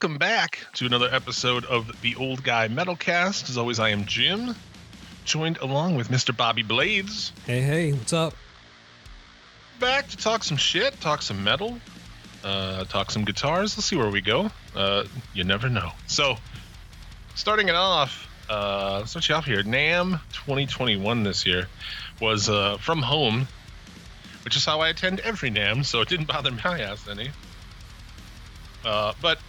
Welcome back to another episode of the Old Guy Metalcast. As always, I am Jim, joined along with Mr. Bobby Blades. Hey, hey, what's up? Back to talk some shit, talk some metal, uh, talk some guitars. Let's see where we go. Uh, you never know. So, starting it off, uh, let's start you off here. NAMM 2021 this year was uh, from home, which is how I attend every NAMM, so it didn't bother my ass any. Uh, but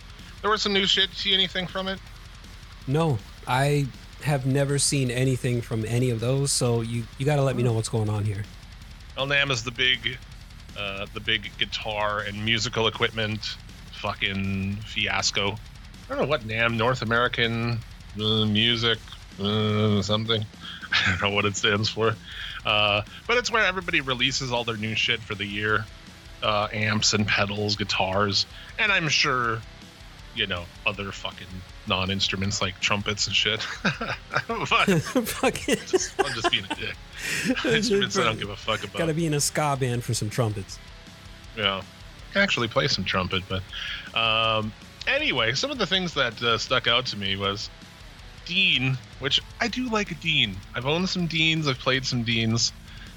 there was some new shit. See anything from it? No, I have never seen anything from any of those, so you you got to let me know what's going on here. El NAMM is the big, uh, the big guitar and musical equipment fucking fiasco. I don't know what NAMM North American uh, Music uh, something. I don't know what it stands for, uh, but it's where everybody releases all their new shit for the year, uh, amps and pedals, guitars, and I'm sure, you know, other fucking non-instruments like trumpets and shit. but just, I'm just being a dick. instruments I don't give a fuck about. got to be in a ska band for some trumpets. Yeah, I can actually play some trumpet, but um, anyway, some of the things that uh, stuck out to me was Dean, which I do like a Dean. I've owned some Deans, I've played some Deans.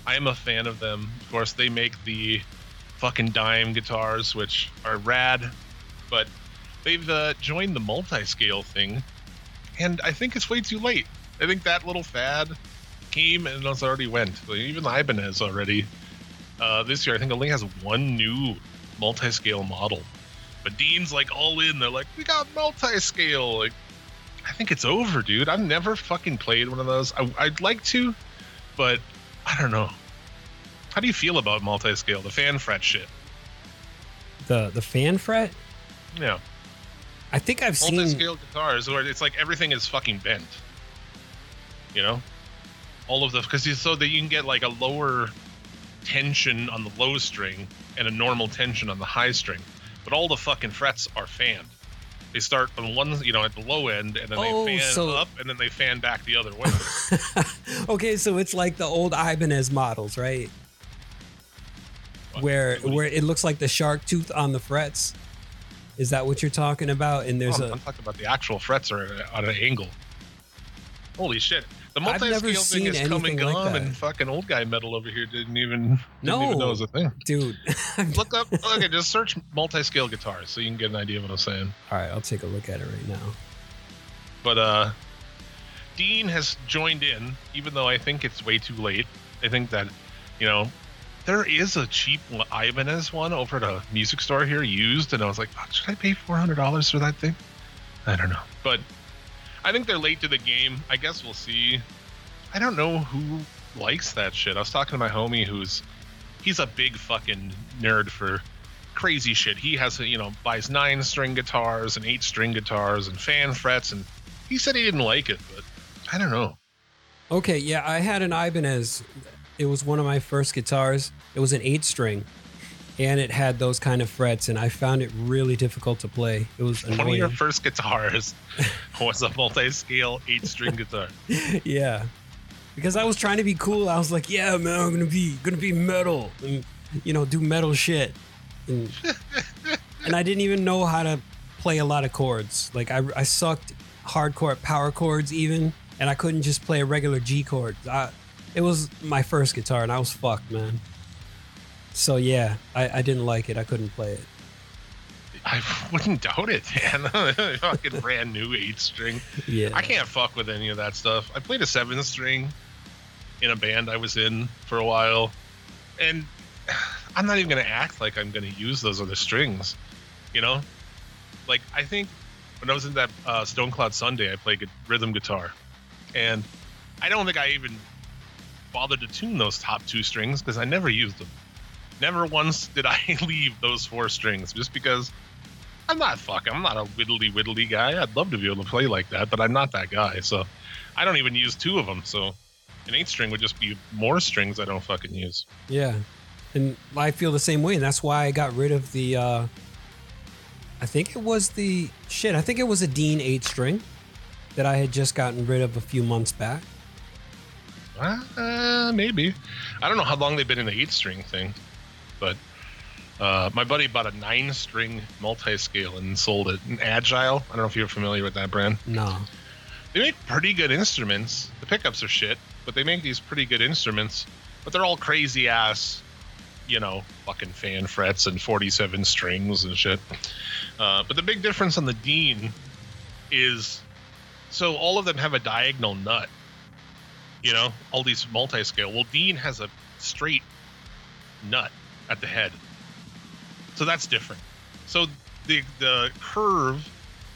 I am a fan of them. Of course, they make the fucking dime guitars, which are rad, but they've uh, joined the multi-scale thing, and I think it's way too late. I think that little fad came and has already went. Like, even Ibanez already uh, this year, I think only has one new multi-scale model. But Dean's like all in. They're like, we got multi-scale. Like, I think it's over, dude. I've never fucking played one of those. I, I'd like to, but I don't know. How do you feel about multi-scale, the fan fret shit? The the fan fret. Yeah, I think I've seen. multi-scale guitars where it's like everything is fucking bent. You know, all of the because so that you can get like a lower tension on the low string and a normal tension on the high string, but all the fucking frets are fanned. They start on one, you know, at the low end, and then Oh, they fan so- up, and then they fan back the other way. okay, so it's like the old Ibanez models, right? What? Where What where it looks like the shark tooth on the frets. Is that what you're talking about? And there's Oh, a I'm talking about the actual frets are at on an angle. Holy shit! The multi-scale thing is anything like gone, that. and fucking old guy metal over here didn't even didn't even know No. it was a thing. dude. Look up, okay, just search multi-scale guitars so you can get an idea of what I'm saying. All right, I'll take a look at it right now. But uh, Dean has joined in, even though I think it's way too late. I think that, you know, there is a cheap Ibanez one over at a music store here used, and I was like, "Fuck, should I pay four hundred dollars for that thing? I don't know, but I think they're late to the game. I guess we'll see. I don't know who likes that shit. I was talking to my homie who's he's a big fucking nerd for crazy shit. He has, you know, buys nine string guitars and eight string guitars and fan frets, and he said he didn't like it, but I don't know. Okay, yeah, I had an Ibanez. It was one of my first guitars. It was an eight string, and it had those kind of frets, and I found it really difficult to play. It was One of your first guitars was a multi-scale eight-string guitar. yeah, because I was trying to be cool. I was like, "Yeah, man, I'm gonna be gonna be metal, and you know, do metal shit." And, and I didn't even know how to play a lot of chords. Like I, I sucked hardcore power chords even, and I couldn't just play a regular G chord. I, it was my first guitar, and I was fucked, man. So yeah, I, I didn't like it. I couldn't play it. I wouldn't doubt it, man. Fucking brand new eight-string. Yeah, I can't fuck with any of that stuff. I played a seven-string in a band I was in for a while, and I'm not even gonna act like I'm gonna use those other strings. You know, like I think when I was in that uh, Stone Cloud Sunday, I played rhythm guitar, and I don't think I even bothered to tune those top two strings because I never used them. Never once did I leave those four strings just because I'm not fucking. I'm not a widdly widdly guy. I'd love to be able to play like that, but I'm not that guy. So I don't even use two of them. So an eight string would just be more strings I don't fucking use. Yeah. And I feel the same way. And that's why I got rid of the uh I think it was the shit, I think it was a Dean 8 string that I had just gotten rid of a few months back. Uh, maybe. I don't know how long they've been in the eight string thing, but Uh, my buddy bought a nine-string multi-scale and sold it. Agile. I don't know if you're familiar with that brand. No. They make pretty good instruments. The pickups are shit, but they make these pretty good instruments. But they're all crazy ass, you know, fucking fan frets and 47 strings and shit. Uh, but the big difference on the Dean is so all of them have a diagonal nut. You know, all these multi scale. Well, Dean has a straight nut at the head. So that's different. So the the curve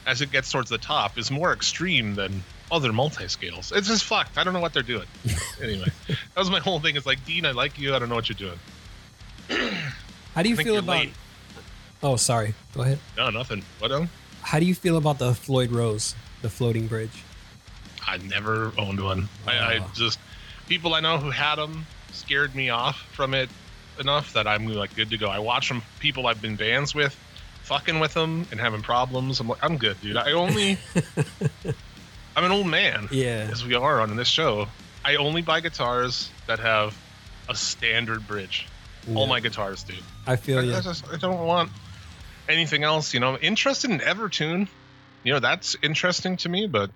as it gets towards the top is more extreme than other multi scales. It's just fucked. I don't know what they're doing. anyway, that was my whole thing. It's like Dean, I like you. I don't know what you're doing. How do you feel about? late. Oh, sorry. Go ahead. No, nothing. What? Um, How do you feel about the Floyd Rose, the floating bridge? I never owned one. I, I just people I know who had them scared me off from it enough that I'm like good to go. I watch them people I've been bands with, fucking with them and having problems. I'm like I'm good, dude. I only I'm an old man, Yeah. as we are on this show. I only buy guitars that have a standard bridge. All my guitars do. I feel I, you. I just I don't want anything else. You know, I'm interested in Evertune. You know, that's interesting to me, but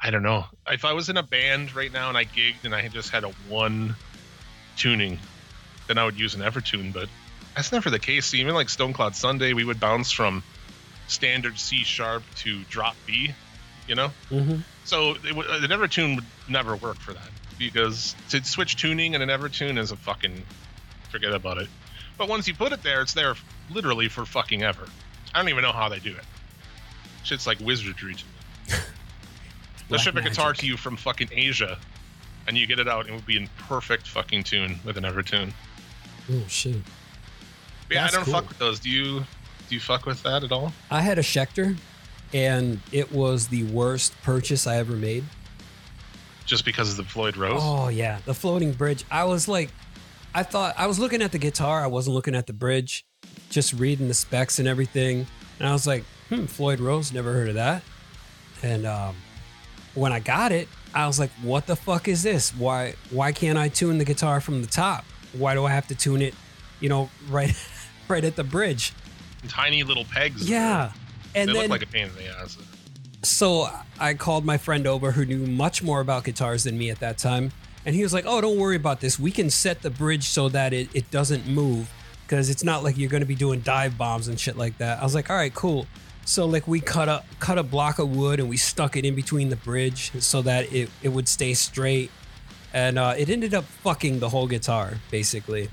I don't know. If I was in a band right now and I gigged and I just had a one tuning, then I would use an Evertune. But that's never the case. Even like Stone Cloud Sunday, we would bounce from standard C sharp to drop B. You know, hmm so it, w- an Evertune would never work for that because to switch tuning in an Evertune is a fucking forget about it. But once you put it there, it's there literally for fucking ever. I don't even know how they do it. Shit's like wizardry to me. They'll Black ship a guitar to you from fucking Asia, and you get it out, and it would be in perfect fucking tune with an Evertune. Oh shit. But yeah, I don't cool. fuck with those. Do you? Do you fuck with that at all? I had a Schecter, and it was the worst purchase I ever made. Just because of the Floyd Rose? Oh yeah, the floating bridge. I was like, I thought I was looking at the guitar. I wasn't looking at the bridge, just reading the specs and everything. And I was like, hmm, Floyd Rose. Never heard of that. And um, when I got it, I was like, what the fuck is this? Why why can't I tune the guitar from the top? Why do I have to tune it, you know, right right at the bridge? Tiny little pegs. Yeah. They And look then like a pain in the ass. so I called my friend over who knew much more about guitars than me at that time. And he was like, Oh, don't worry about this. We can set the bridge so that it, it doesn't move because it's not like you're going to be doing dive bombs and shit like that. I was like, All right, cool. So like we cut a cut a block of wood and we stuck it in between the bridge so that it, it would stay straight. And uh, it ended up fucking the whole guitar, basically.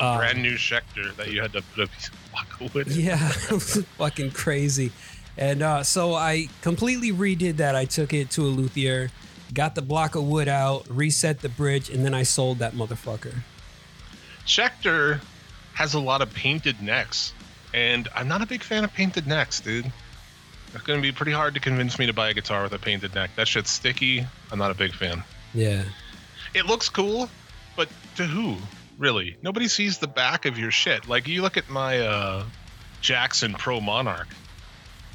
Um, Brand new Schecter that you had to put a piece of block of wood in. yeah, it was fucking crazy. And uh, so I completely redid that. I took it to a luthier, got the block of wood out, reset the bridge, and then I sold that motherfucker. Schecter has a lot of painted necks, and I'm not a big fan of painted necks, dude. It's going to be pretty hard to convince me to buy a guitar with a painted neck. That shit's sticky. I'm not a big fan. Yeah. It looks cool, but to who? Really? Nobody sees the back of your shit. Like you look at my uh, Jackson Pro Monarkh.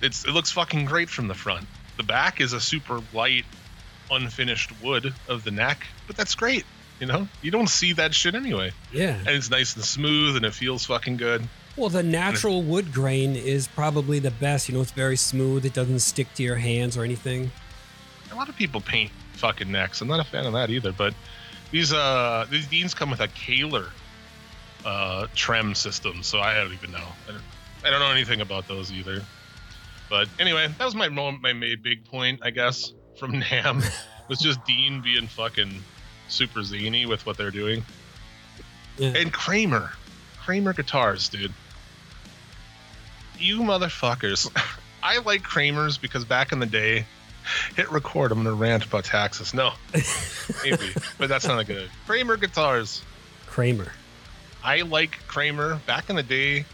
It's it looks fucking great from the front. The back is a super light, unfinished wood of the neck, but that's great. You know, you don't see that shit anyway. Yeah. and it's nice and smooth and it feels fucking good. Well, the natural wood grain is probably the best. You know, it's very smooth. It doesn't stick to your hands or anything. A lot of people paint fucking necks. I'm not a fan of that either. But these uh these Deans come with a Kahler uh trem system, so I don't even know. I don't, I don't know anything about those either. But anyway, that was my my main big point, I guess, from NAMM was just Dean being fucking super zany with what they're doing. Yeah. And Kramer, Kramer guitars, dude. You motherfuckers. I like Kramer's because back in the day, hit record. I'm gonna rant about taxes. No, maybe, but that's not a good. Kramer guitars. Kramer. I like Kramer. Back in the day,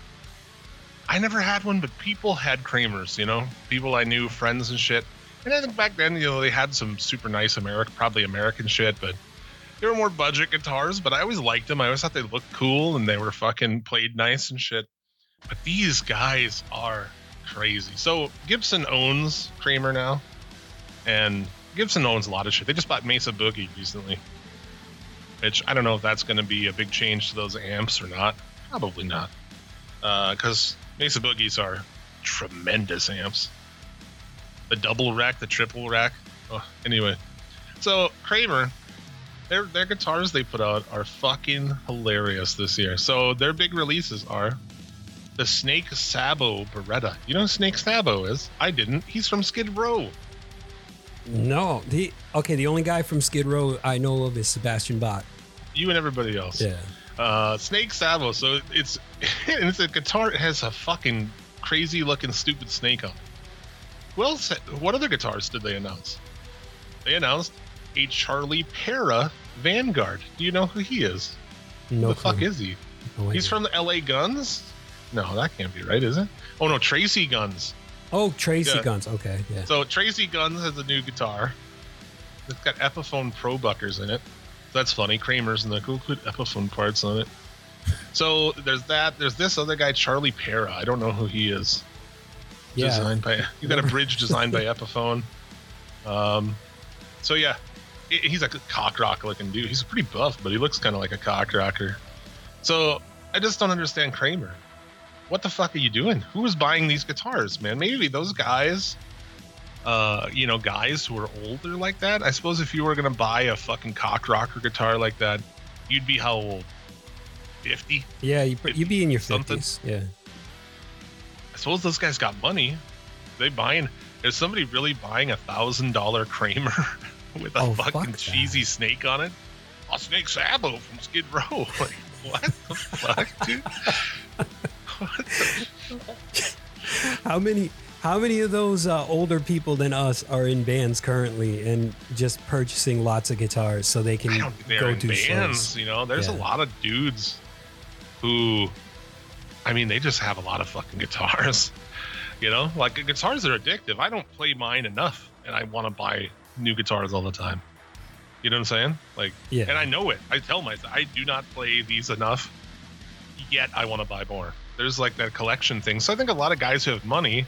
I never had one, but people had Kramers. You know, people I knew, friends and shit. And I think back then, you know, they had some super nice American, probably American shit, but they were more budget guitars. But I always liked them. I always thought they looked cool and they were fucking played nice and shit. But these guys are crazy. So Gibson owns Kramer now, and Gibson owns a lot of shit. They just bought Mesa Boogie recently, which I don't know if that's going to be a big change to those amps or not. Probably not, uh, because Mesa Boogies are tremendous amps. The double rack, the triple rack. Oh, anyway, so Kramer, their their guitars they put out are fucking hilarious this year. So their big releases are the Snake Sabo Baretta. You know who Snake Sabo is? I didn't. He's from Skid Row. No, the okay. The only guy from Skid Row I know of is Sebastian Bach. You and everybody else. Yeah. Uh, Snake Sabo. So it's it's a guitar. It has a fucking crazy looking stupid snake on. it. Well, what other guitars did they announce? They announced a Charlie Parra Vanguard. Do you know who he is? No the fuck is he? No He's from the LA Guns? No, that can't be right, is it? Oh no, Tracii Guns. Oh, Tracii Yeah. Guns. Okay, yeah. So Tracii Guns has a new guitar. It's got Epiphone Pro buckers in it. That's funny. Kramer's and the cool put Epiphone parts on it. So there's that. There's this other guy, Charlie Parra. I don't know who he is. Yeah. Designed by you got a bridge designed by Epiphone. Um, so yeah, he's like a cock rock looking dude. He's pretty buff, but he looks kind of like a cock rocker. So I just don't understand Kramer. What the fuck are you doing? Who is buying these guitars, man? Maybe those guys, uh, you know, guys who are older like that. I suppose if you were gonna buy a fucking cock rocker guitar like that, you'd be how old? Fifty. Yeah, you, you'd be in your fifties. Yeah. I suppose those guys got money. They buying. Is somebody really buying a thousand dollar Kramer with a Oh, fuck fucking that. cheesy snake on it? A snake Sabo from Skid Row. Like what the fuck, dude? What the- How many? How many of those uh, older people than us are in bands currently and just purchasing lots of guitars so they can don't think they're go do bands. shows? You know, there's a lot of dudes who, I mean, they just have a lot of fucking guitars. You know, like guitars are addictive. I don't play mine enough, and I want to buy new guitars all the time. You know what I'm saying? Like, Yeah. and I know it. I tell myself I do not play these enough. Yet I want to buy more. There's like that collection thing. So I think a lot of guys who have money,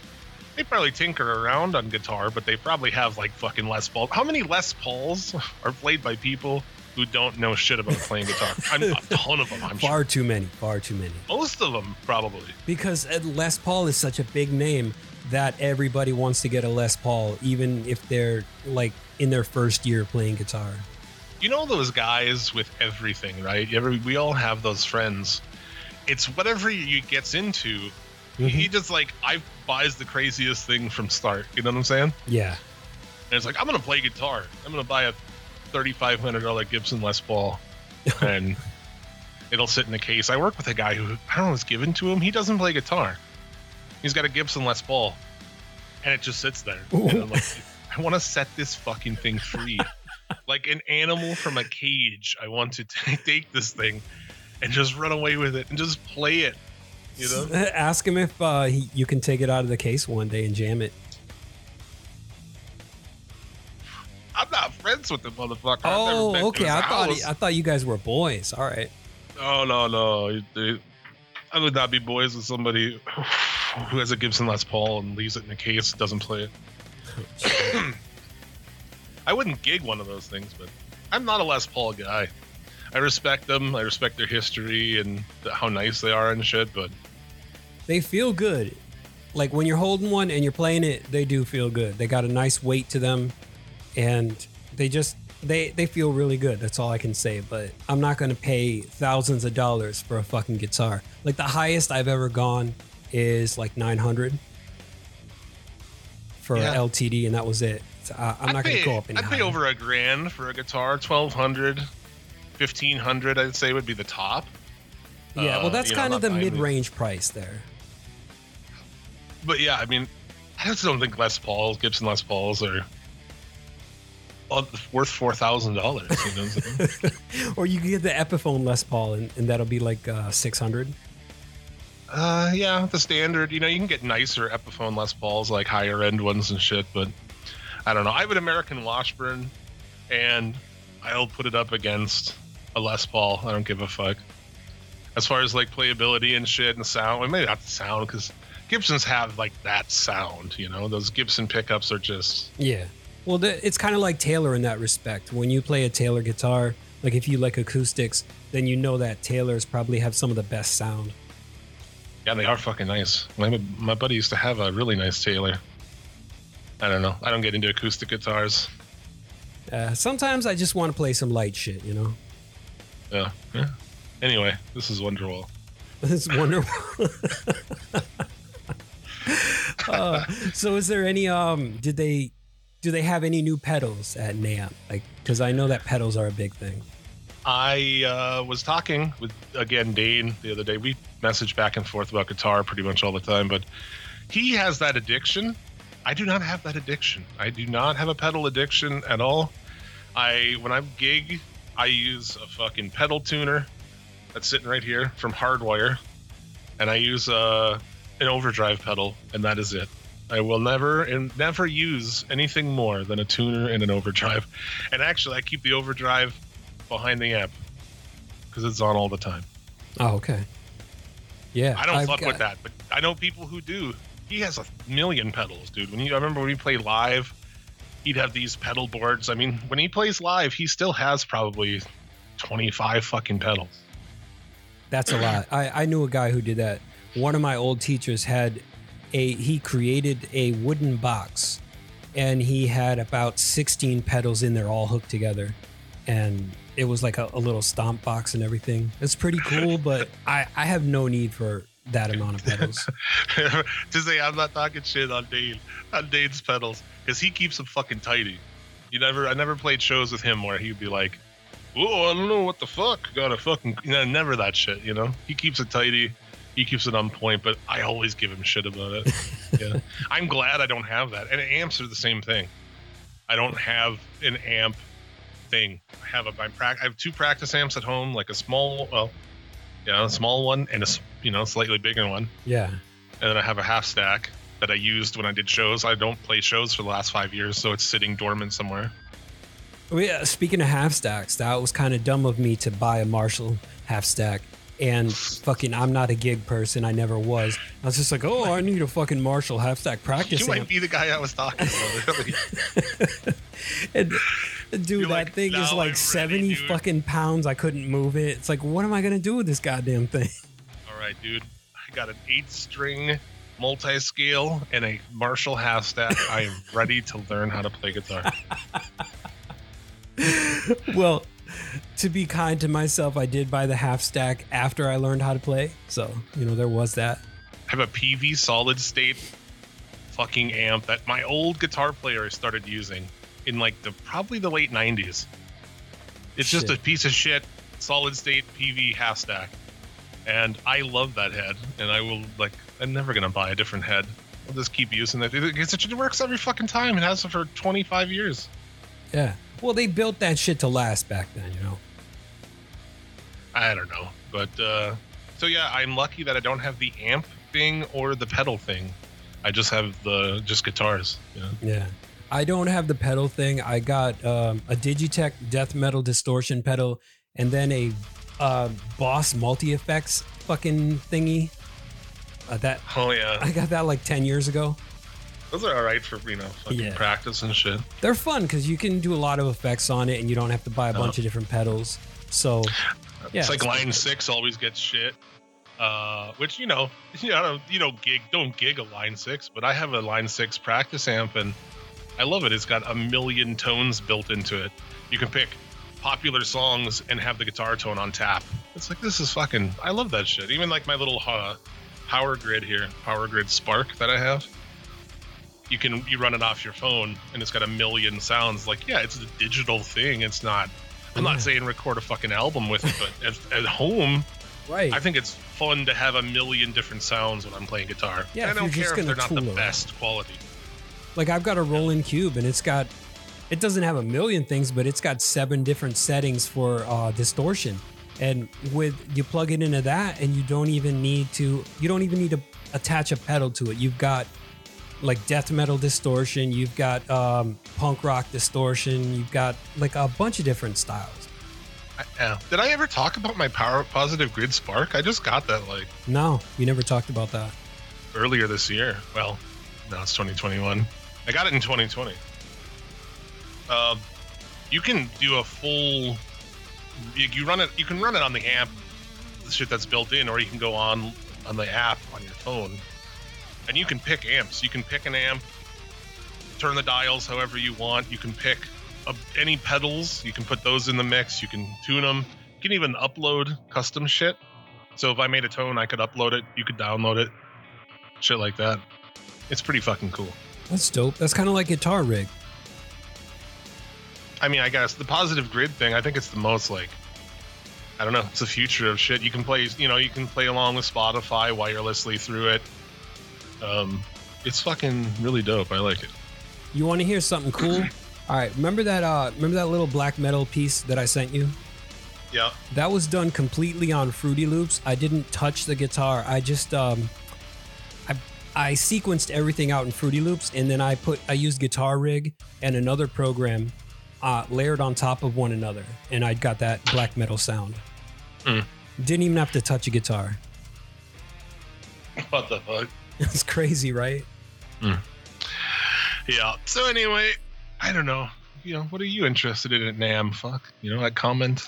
they probably tinker around on guitar, but they probably have like fucking Les Paul. How many Les Pauls are played by people who don't know shit about playing guitar? I'm a ton of them. I'm Far sure. too many. Far too many. Most of them probably. Because uh, Les Paul is such a big name that everybody wants to get a Les Paul, even if they're like in their first year playing guitar. You know those guys with everything, right? You ever, we all have those friends. It's whatever he gets into. He mm-hmm. just like I buys the craziest thing from start. You know what I'm saying? Yeah. And it's like I'm gonna play guitar. I'm gonna buy a thirty-five hundred dollar Gibson Les Paul, and it'll sit in a case. I work with a guy who I don't know was given to him. He doesn't play guitar. He's got a Gibson Les Paul, and it just sits there. Like, I want to set this fucking thing free, like an animal from a cage. I want to t- take this thing and just run away with it and just play it. You know? Ask him if uh, he, you can take it out of the case one day and jam it. I'm not friends with the motherfucker. I've never Oh, okay. I thought house. I thought you guys were boys. All right. Oh no, no. I would not be boys with somebody who has a Gibson Les Paul and leaves it in a case, doesn't play it. I wouldn't gig one of those things, but I'm not a Les Paul guy. I respect them. I respect their history and th- how nice they are and shit. But They feel good. Like when you're holding one and you're playing it, they do feel good. They got a nice weight to them, and they just they they feel really good. That's all I can say. But I'm not gonna pay thousands of dollars for a fucking guitar. Like the highest I've ever gone is like 900 for Yeah. LTD, and that was it. So I, I'm I'd not gonna go up any I'd pay over a grand for a guitar. 1200 1500 I'd say would be the top. Yeah, well, Uh, that's you know, kind of the mid-range price there. But yeah, I mean, I just don't think Les Pauls, Gibson Les Pauls, are worth four thousand dollars. You know, what I'm saying? Or you can get the Epiphone Les Paul, and, and that'll be like uh, 600. Uh, yeah, the standard. You know, you can get nicer Epiphone Les Pauls, like higher end ones and shit. But I don't know. I have an American Washburn, and I'll put it up against a Les Paul. I don't give a fuck. As far as like playability and shit and sound, well, maybe not the sound because Gibsons have like that sound. You know, those Gibson pickups are just Yeah. Well, the, it's kind of like Taylor in that respect. When you play a Taylor guitar, Like if you like acoustics, then you know that Taylors probably have some of the best sound. Yeah, they are fucking nice. My, my buddy used to have a really nice Taylor. I don't know. I don't get into acoustic guitars. Uh, sometimes I just want to play some light shit, you know. Yeah. yeah. Anyway, this is Wonderwall. is wonderful. uh, so, is there any? Um, did they? Do they have any new pedals at NAMM? Like, because I know that pedals are a big thing. I uh, was talking with again Dane the other day. We message back and forth about guitar pretty much all the time, but he has that addiction. I do not have that addiction. I do not have a pedal addiction at all. I when I'm gig, I use a fucking pedal tuner that's sitting right here from Hardwire, and I use uh, an overdrive pedal, and that is it. I will never and never use anything more than a tuner and an overdrive. And actually, I keep the overdrive behind the amp because it's on all the time. Oh, okay. Yeah, I don't I've fuck got- with that, but I know people who do. He has a million pedals, dude. When you, I remember when we played live, he'd have these pedal boards. I mean, when he plays live, he still has probably twenty-five fucking pedals. That's a lot. I, I knew a guy who did that. One of my old teachers had a he created a wooden box and he had about 16 pedals in there all hooked together. And it was like a, a little stomp box and everything. It's pretty cool, but I, I have no need for that amount of pedals. to say I'm not talking shit on Dane on Dane's pedals because he keeps them fucking tidy. You never, I never played shows with him where he'd be like, "Oh, I don't know what the fuck, got a fucking," you know, never that shit. You know, he keeps it tidy, he keeps it on point, but I always give him shit about it. yeah, I'm glad I don't have that, and amps are the same thing. I don't have an amp thing. I have a my prac- I have two practice amps at home, like a small, well, yeah, a small one and a you know slightly bigger one yeah. and then I have a half stack that I used when I did shows. I don't play shows for the last five years, so it's sitting dormant somewhere. Well, yeah, speaking of half stacks, that was kind of dumb of me to buy a Marshall half stack. And fucking, I'm not a gig person. I never was. I was just like, oh, I need a fucking Marshall half stack practice you might be the guy I was talking about. Really. And, dude, You're that like, thing is "Now I'm like ready, 70 fucking pounds. I couldn't move it. It's like, what am I going to do with this goddamn thing? All right, dude. I got an eight-string multi-scale and a Marshall half stack. I am ready to learn how to play guitar. well, to be kind to myself, I did buy the half stack after I learned how to play. So, you know, there was that. I have a PV solid state fucking amp that my old guitar player started using in like the probably the late 90s. It's just a piece of shit solid state PV half stack. And I love that head and I will like I'm never going to buy a different head. I'll just keep using it. It, it works every fucking time. It has for 25 years. Yeah. Well, they built that shit to last back then, you know? I don't know. But uh so yeah, I'm lucky that I don't have the amp thing or the pedal thing. I just have the just guitars. Know? Yeah. I don't have the pedal thing. I got um, a Digitech death metal distortion pedal and then a uh, Boss multi effects fucking thingy. Uh, that Oh yeah. I got that like 10 years ago. Those are all right for you know fucking Yeah. practice and shit. They're fun because you can do a lot of effects on it and you don't have to buy a bunch of different pedals. So, yeah. it's like it's line good. six always gets shit. Uh, which you know, you know, you don't gig, don't gig a line six, but I have a line six practice amp and I love it. It's got a million tones built into it. You can pick popular songs and have the guitar tone on tap. It's like this is fucking. I love that shit. Even like my little uh, power grid here, power grid Spark that I have. You can you run it off your phone and it's got a million sounds. Like yeah, it's a digital thing. It's not. I'm Yeah. not saying record a fucking album with it, but at, at home, Right. I think it's fun to have a million different sounds when I'm playing guitar. Yeah, I don't care if they're not the around. best quality. Like I've got a Roland Cube and it's got it doesn't have a million things, but it's got seven different settings for uh, distortion. And with you plug it into that, and you don't even need to you don't even need to attach a pedal to it. You've got like death metal distortion, you've got um, punk rock distortion, you've got like a bunch of different styles. Yeah. Did I ever talk about my power positive grid Spark? I just got that like No, we never talked about that. earlier this year. Well, now it's 2021. I got it in 2020. Um, you can do a full you, you run it. You can run it on the amp, the shit that's built in, or you can go on on the app on your phone, and you can pick amps. You can pick an amp, turn the dials however you want. You can pick uh, any pedals. You can put those in the mix. You can tune them. You can even upload custom shit. So if I made a tone, I could upload it. You could download it. Shit like that. It's pretty fucking cool. That's dope. That's kind of like Guitar Rig. I mean, I guess the positive grid thing, I think it's the most like, I don't know, it's the future of shit. You can play, you know, you can play along with Spotify wirelessly through it. Um, it's fucking really dope. I like it. You want to hear something cool? All right, remember that? Uh, remember that little black metal piece that I sent you? Yeah. That was done completely on Fruity Loops. I didn't touch the guitar. I just um, I I sequenced everything out in Fruity Loops, and then I put I used Guitar Rig and another program uh, layered on top of one another, and I got that black metal sound. Mm. Didn't even have to touch a guitar. What the fuck? It's crazy, right? Yeah. So anyway, I don't know. You know, what are you interested in at NAMM? Fuck. You know, like comment.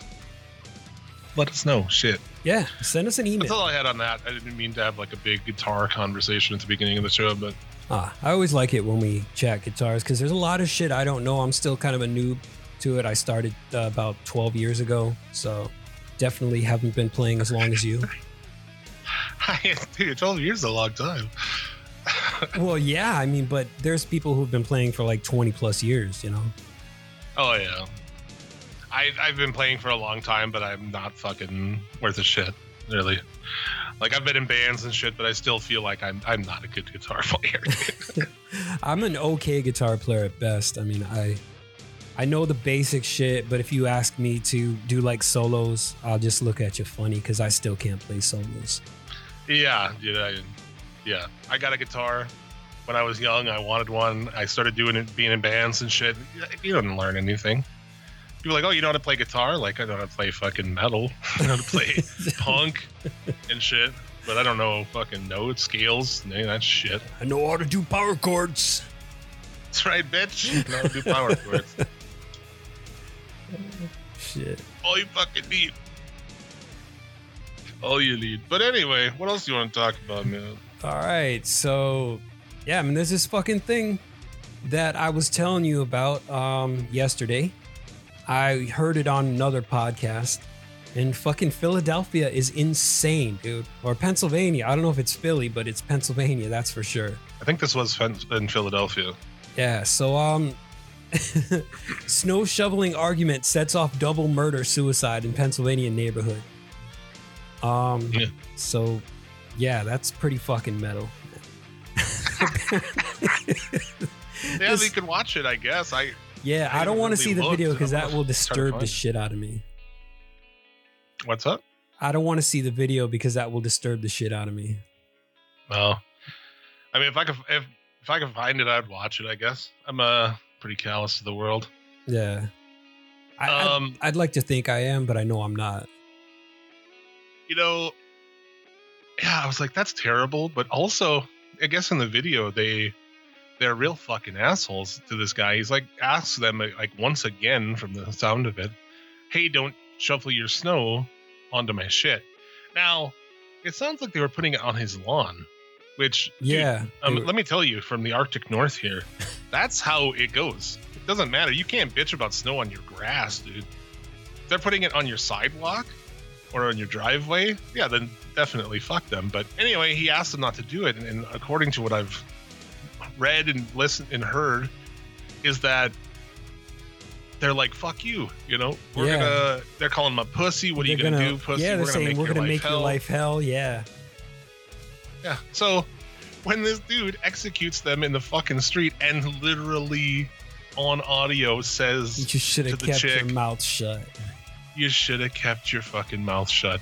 Let us know. Shit. Yeah. Send us an email. That's email. all I had on that. I didn't mean to have like a big guitar conversation at the beginning of the show, but Ah, I always like it when we chat guitars because there's a lot of shit I don't know. I'm still kind of a noob to it. I started uh, about 12 years ago, so definitely haven't been playing as long as you. dude, 12 years is a long time. well, yeah, I mean, but there's people who've been playing for like 20 plus years, you know? Oh yeah. I I've been playing for a long time, but I'm not fucking worth a shit, really. Like I've been in bands and shit, but I still feel like I'm I'm not a good guitar player. I'm an okay guitar player at best. I mean, I I know the basic shit, but if you ask me to do like solos, I'll just look at you funny because I still can't play solos. yeah. I, yeah, I got a guitar when I was young. I wanted one. I started doing it, being in bands and shit. You don't learn anything. People like, oh, you know how to play guitar? Like I know how to play fucking metal. I know how to play punk and shit. But I don't know fucking notes, scales, any of that shit. I know how to do power chords. That's right, bitch. You know how to do power chords. Shit. All you fucking need. All you need. But anyway, what else do you want to talk about, man? All right, so yeah, I mean, there's this fucking thing that I was telling you about um, yesterday. I heard it on another podcast, and fucking Philadelphia is insane, dude. Or Pennsylvania. I don't know if it's Philly, but it's Pennsylvania, that's for sure. I think this was in Philadelphia. Yeah, so um, snow shoveling argument sets off double murder suicide in Pennsylvania neighborhood. Um, Yeah. so yeah, that's pretty fucking metal. Yeah, This- they could watch it, I guess. I Yeah, I I don't want to really see the video because that will disturb the shit out of me. what's up? I don't want to see the video because that will disturb the shit out of me. Well, I mean, if I could, if if I could find it, I'd watch it. I guess I'm uh pretty callous to the world. Yeah. I, I'd- Um, I'd, like to think I am, but I know I'm not. you know, yeah, I was like, that's terrible. But also, I guess in the video they they're real fucking assholes to this guy. He's like asks them like once again from the sound of it, hey, don't shovel your snow onto my shit. Now, it sounds like they were putting it on his lawn, which dude, Yeah. um, let me tell you, from the Arctic North here, that's how it goes. It doesn't matter. You can't bitch about snow on your grass, dude. If they're putting it on your sidewalk or on your driveway, yeah, then definitely fuck them. But anyway, he asked them not to do it, and, and according to what I've read and listened and heard, is that they're like, "Fuck you," you know. We're Yeah. gonna. They're calling him a pussy. What are you they're gonna, do, pussy? Yeah, they're we're saying gonna make we're your gonna life make your hell." life hell. Yeah. Yeah. So when this dude executes them in the fucking street and literally on audio says just should have kept your mouth shut. you should have kept your fucking mouth shut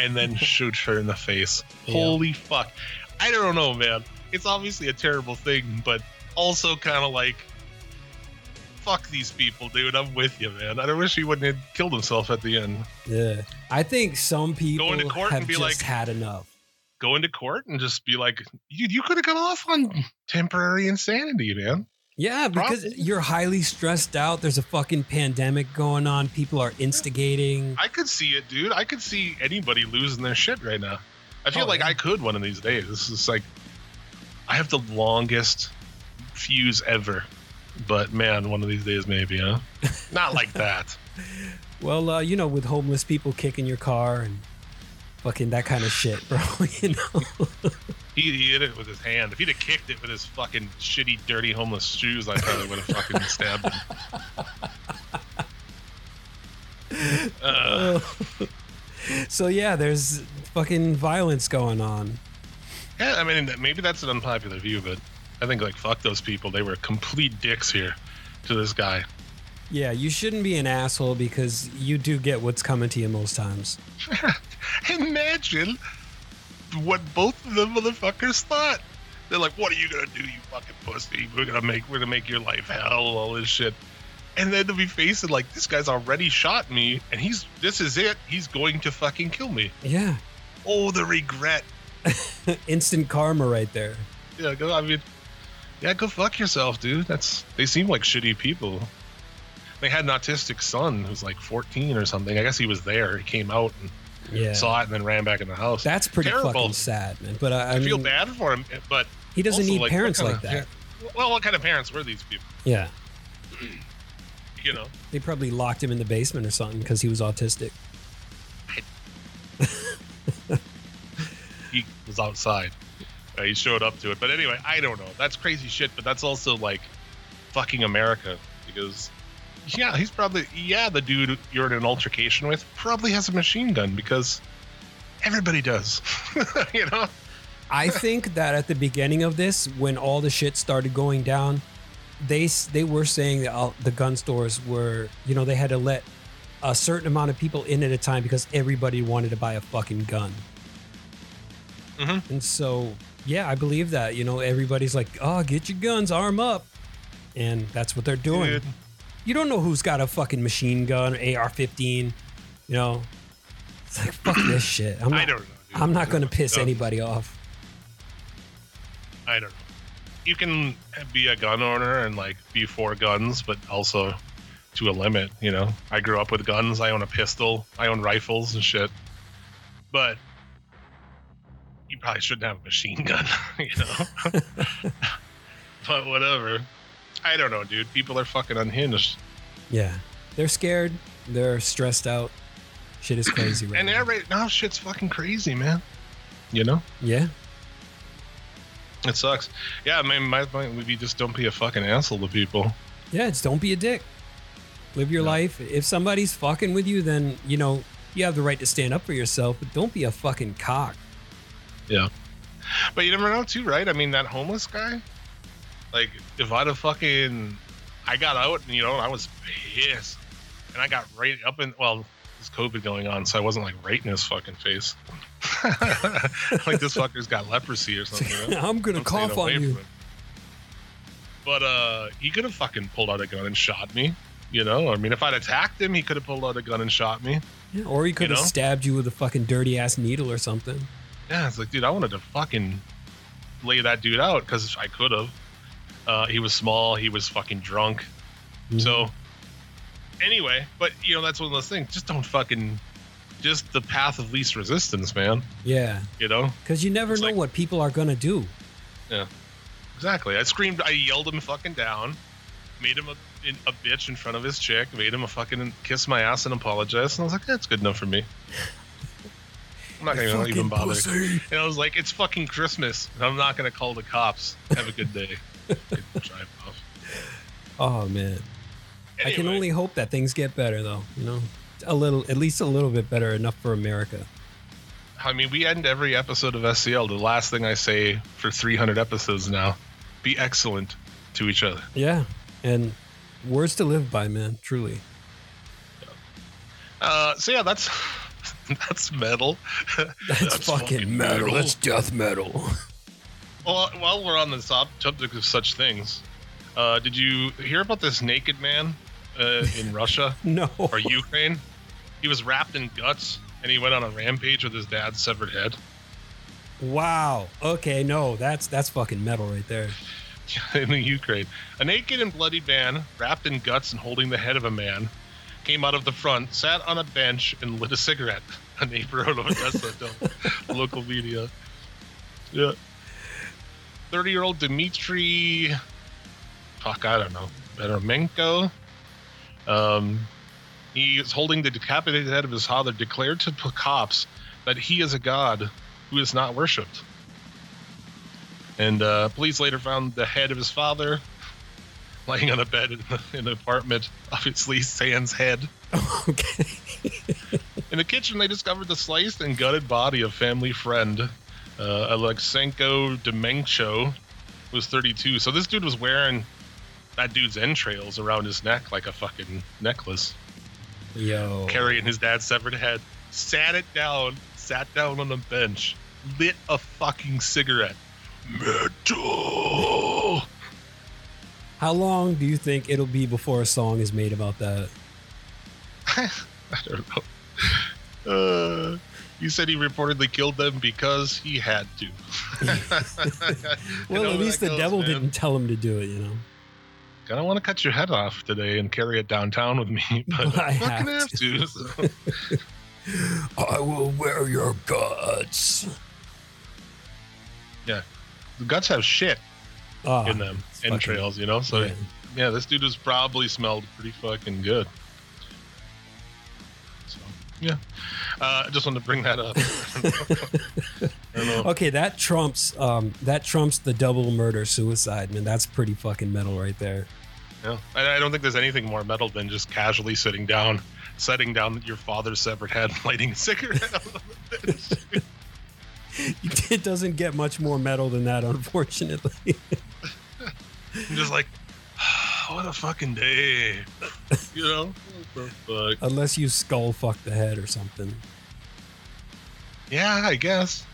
and then shoot her in the face. Yeah. Holy fuck. I don't know, man. It's obviously a terrible thing, but also kind of like fuck these people, dude. I'm with you, man. I wish he wouldn't have killed himself at the end. Yeah. I think some people into court have and be just like- had enough. Go into court and just be like, you, you could have got off on temporary insanity, man. Yeah, because Probably. you're highly stressed out. There's a fucking pandemic going on. People are instigating. I could see it, dude. I could see anybody losing their shit right now. I feel Oh, like yeah. I could one of these days. This is like, I have the longest fuse ever. But man, one of these days maybe, huh? Not like that. Well, uh, you know, with homeless people kicking your car and fucking that kind of shit, bro. You know. He, he hit it with his hand. If he'd have kicked it with his fucking shitty, dirty, homeless shoes, I probably would have fucking stabbed him. Uh, so yeah, there's fucking violence going on. Yeah, I mean, maybe that's an unpopular view, but I think like fuck those people. They were complete dicks here to this guy. Yeah, you shouldn't be an asshole because you do get what's coming to you most times. Imagine what both of the motherfuckers thought. They're like, "What are you gonna do, you fucking pussy? We're gonna make we're gonna make your life hell, all this shit." And then to be facing like this guy's already shot me, and he's this is it. He's going to fucking kill me. Yeah, Oh, the regret. instant karma right there. Yeah, go. I mean, yeah, go fuck yourself, dude. That's they seem like shitty people. They had an autistic son who's like 14 or something. I guess he was there. He came out and Yeah, saw it and then ran back in the house. that's pretty Terrible. fucking sad, man. But uh, I, I, feel mean, bad for him, but he doesn't also, need like, parents like of that. well, what kind of parents were these people? Yeah, You know, they probably locked him in the basement or something because he was autistic. He was outside. Uh, he showed up to it, but anyway, I don't know. That's crazy shit. But that's also like fucking America because yeah, he's probably yeah the dude you're in an altercation with probably has a machine gun because everybody does. you know. I think that at the beginning of this, when all the shit started going down, they they were saying that all, the gun stores were, you know, they had to let a certain amount of people in at a time because everybody wanted to buy a fucking gun. Mhm. And so, yeah, I believe that. You know, everybody's like, "Oh, get your guns, arm up," and that's what they're doing. Dude, You don't know who's got a fucking machine gun or AR-15. You know, it's like fuck this shit. I'm not, I don't know. dude. I'm not going to piss No. anybody off. I don't know. You can be a gun owner and like be for guns, but also to a limit. You know, I grew up with guns. I own a pistol. I own rifles and shit. But probably shouldn't have a machine gun. You know. but whatever. I don't know, dude. People are fucking unhinged, Yeah. They're scared. They're stressed out. Shit is crazy right and now. right now shit's fucking crazy, man. You know, Yeah. it sucks. Yeah, I mean, my point would be just don't be a fucking asshole to people. Yeah, it's don't be a dick. Live your Yeah. life. If somebody's fucking with you, then, you know, you have the right to stand up for yourself, but don't be a fucking cock. Yeah. But you never know too, right? I mean that homeless guy? Like if I'd have fucking I got out and you know, I was pissed. And I got right up in well, there's COVID going on, so I wasn't like right in his fucking face. like this fucker's got leprosy or something. you know? I'm going to cough on you. But uh he could have fucking pulled out a gun and shot me. You know, I mean, if I'd attacked him, he could have pulled out a gun and shot me. Yeah, or he could have know? stabbed you with a fucking dirty ass needle or something. Yeah, it's like, dude, I wanted to fucking lay that dude out because I could have. Uh, he was small. He was fucking drunk. So, anyway, but you know, that's one of those things. Just don't fucking, just the path of least resistance, man. Yeah. You know, Because you never It's know like- what people are going to do. Yeah. Exactly. I screamed, I yelled him fucking down, made him a, in- a bitch in front of his chick, made him a fucking kiss my ass and apologize, and I was like, that's good enough for me. I'm not gonna even bother. And I was like, it's fucking Christmas. and I'm not gonna call the cops. Have a good day. Drive off. Oh, man. I can only hope that things get better, though. You know, a little, at least a little bit better, enough for America. I mean, we end every episode of SCL. The last thing I say for 300 episodes now: be excellent to each other. Yeah, and words to live by, man. Truly. Uh, so yeah, that's that's metal. That's, fucking, metal. That's death metal. Well, while we're on the subject of such things, uh, did you hear about this naked man uh, in Russia no. or Ukraine? He was wrapped in guts, and he went on a rampage with his dad's severed head. Wow. Okay. No, that's that's fucking metal right there. in the Ukraine. A naked and bloodied man, wrapped in guts and holding the head of a man, came out of the front, sat on a bench, and lit a cigarette. A neighbor out of Odessa local media. Yeah. 30 year old Dmitry. Fuck, I don't know. Beremenko. Um, he is holding the decapitated head of his father, declared to the cops that he is a god who is not worshipped. And uh, police later found the head of his father laying on a bed in, the, in an apartment, obviously sans head. okay. In the kitchen, they discovered the sliced and gutted body of family friend uh, Alexenko Demencho, who was 32. So this dude was wearing that dude's entrails around his neck like a fucking necklace, Yo. carrying his dad's severed head. Sat it down, sat down on a bench, lit a fucking cigarette. Metal. How long do you think it'll be before a song is made about that? I don't know. Uh, he said he reportedly killed them because he had to. Well, at least the devil didn't tell him to do it, you know. I don't want to cut your head off today and carry it downtown with me, but I I fucking have have to. so. I will wear your guts. Yeah, the guts have shit Oh, in them, entrails, you know. So yeah. yeah. this dude was probably smelled pretty fucking good. So yeah, uh, I just wanted to bring that up. I don't know. Okay, that trumps um, that trumps the double murder suicide, man. That's pretty fucking metal right there. Yeah. I, I don't think there's anything more metal than just casually sitting down, setting down your father's severed head, lighting a cigarette. on the bench. It doesn't get much more metal than that, unfortunately. I'm just like, what a fucking day, you know? What the fuck? Unless you skull fuck the head or something. Yeah, I guess.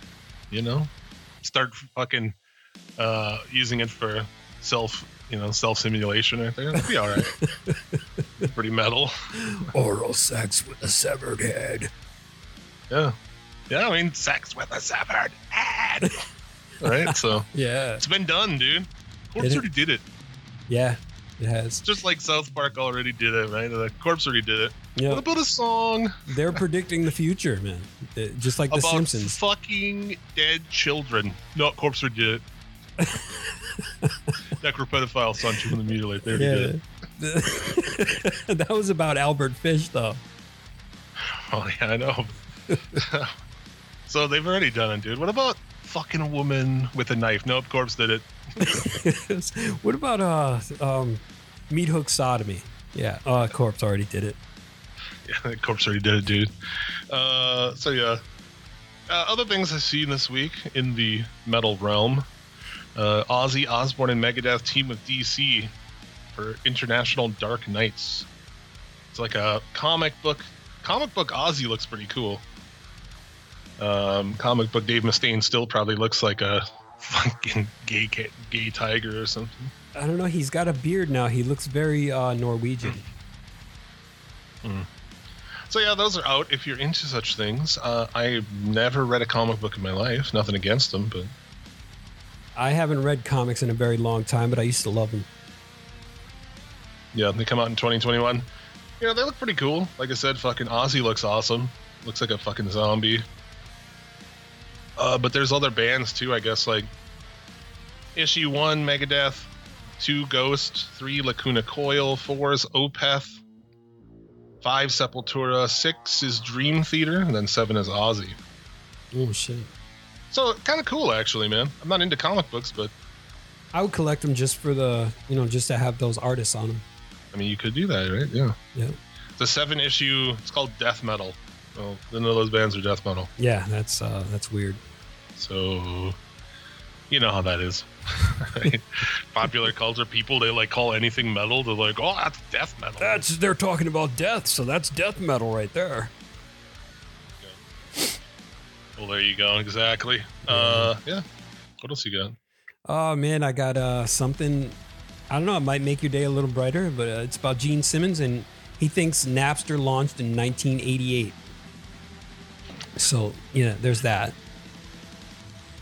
You know, start fucking uh, using it for self, you know, self simulation right there. That'd be all right. Pretty metal. Oral sex with a severed head. Yeah. Yeah, I mean, sex with a severed head. right? So Yeah. it's been done, dude. Corpse already did it. Yeah, it has. Just like South Park already did it, right? The Corpse already did it. Yeah, What about a song they're predicting the future, man. Uh, Just like The Simpsons. fucking dead children? No, Corpse already did it. Necropedophile son to the mutilate. They already did Yeah. it. that was about Albert Fish, though. Oh yeah, I know. so they've already done it, dude. What about fucking a woman with a knife? Nope, corpse did it. what about uh um meat hook sodomy? Yeah, uh corpse already did it. Yeah, corpse already did it, dude. Uh, so yeah. Uh, other things I've seen this week in the metal realm. Uh, Ozzy Osbourne and Megadeth team with DC for International Dark Nights. It's like a comic book. Comic book Ozzy looks pretty cool. Um, comic book Dave Mustaine still probably looks like a fucking gay gay tiger or something. I don't know. He's got a beard now. He looks very uh, Norwegian. So yeah, those are out if you're into such things. Uh, I've never read a comic book in my life. Nothing against them, but I haven't read comics in a very long time, but I used to love them. yeah, they come out in 2021. You know, they look pretty cool. Like I said, fucking Ozzy looks awesome. Looks like a fucking zombie. Uh, but there's other bands too, I guess, like Issue 1, Megadeth, 2, Ghost, 3, Lacuna Coil, 4 is Opeth, 5, Sepultura, 6 is Dream Theater, and then 7 is Ozzy. Oh shit! So, kind of cool, actually, man. I'm not into comic books, but I would collect them just for the you know just to have those artists on them. I mean, you could do that, right? Yeah. Yeah, The 7 issue, it's called Death Metal. Well, none of those bands are death metal. yeah. That's uh that's weird. So, you know how that is. Right? Popular culture people, they like call anything metal. They're like, oh, that's death metal. That's they're talking about death, so that's death metal right there. well, there you go. Exactly. Uh, yeah. What else you got? Oh man, I got uh something. I don't know. It might make your day a little brighter, but uh, it's about Gene Simmons, and he thinks Napster launched in 1988. So yeah, there's that.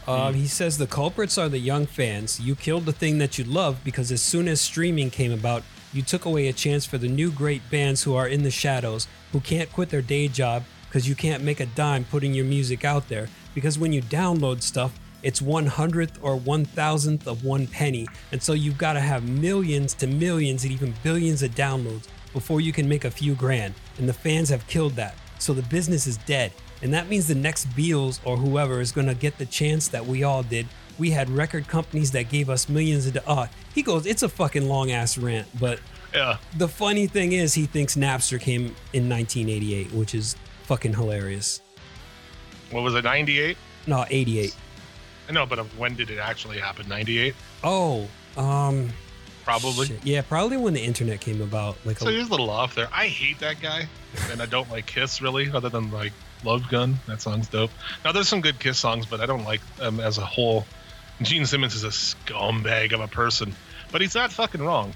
Um, he says the culprits are the young fans. You killed the thing that you love because as soon as streaming came about, you took away a chance for the new great bands who are in the shadows, who can't quit their day job because you can't make a dime putting your music out there. Because when you download stuff, it's one hundredth or one thousandth of one penny. And so you've got to have millions to millions and even billions of downloads before you can make a few grand. And the fans have killed that. So the business is dead. And that means the next Beatles or whoever is going to get the chance that we all did. We had record companies that gave us millions of. Uh, he goes, it's a fucking long ass rant. But Yeah. the funny thing is, he thinks Napster came in 1988, which is fucking hilarious. What was it? 98? No, 88. I know, but when did it actually happen? 98? Oh, um, Probably. shit. yeah, probably when the internet came about. Like, So a, he's a little off there. I hate that guy, and I don't like Kiss really, other than like Love Gun. That song's dope. Now there's some good Kiss songs, but I don't like them as a whole. Gene Simmons is a scumbag of a person, but he's not fucking wrong.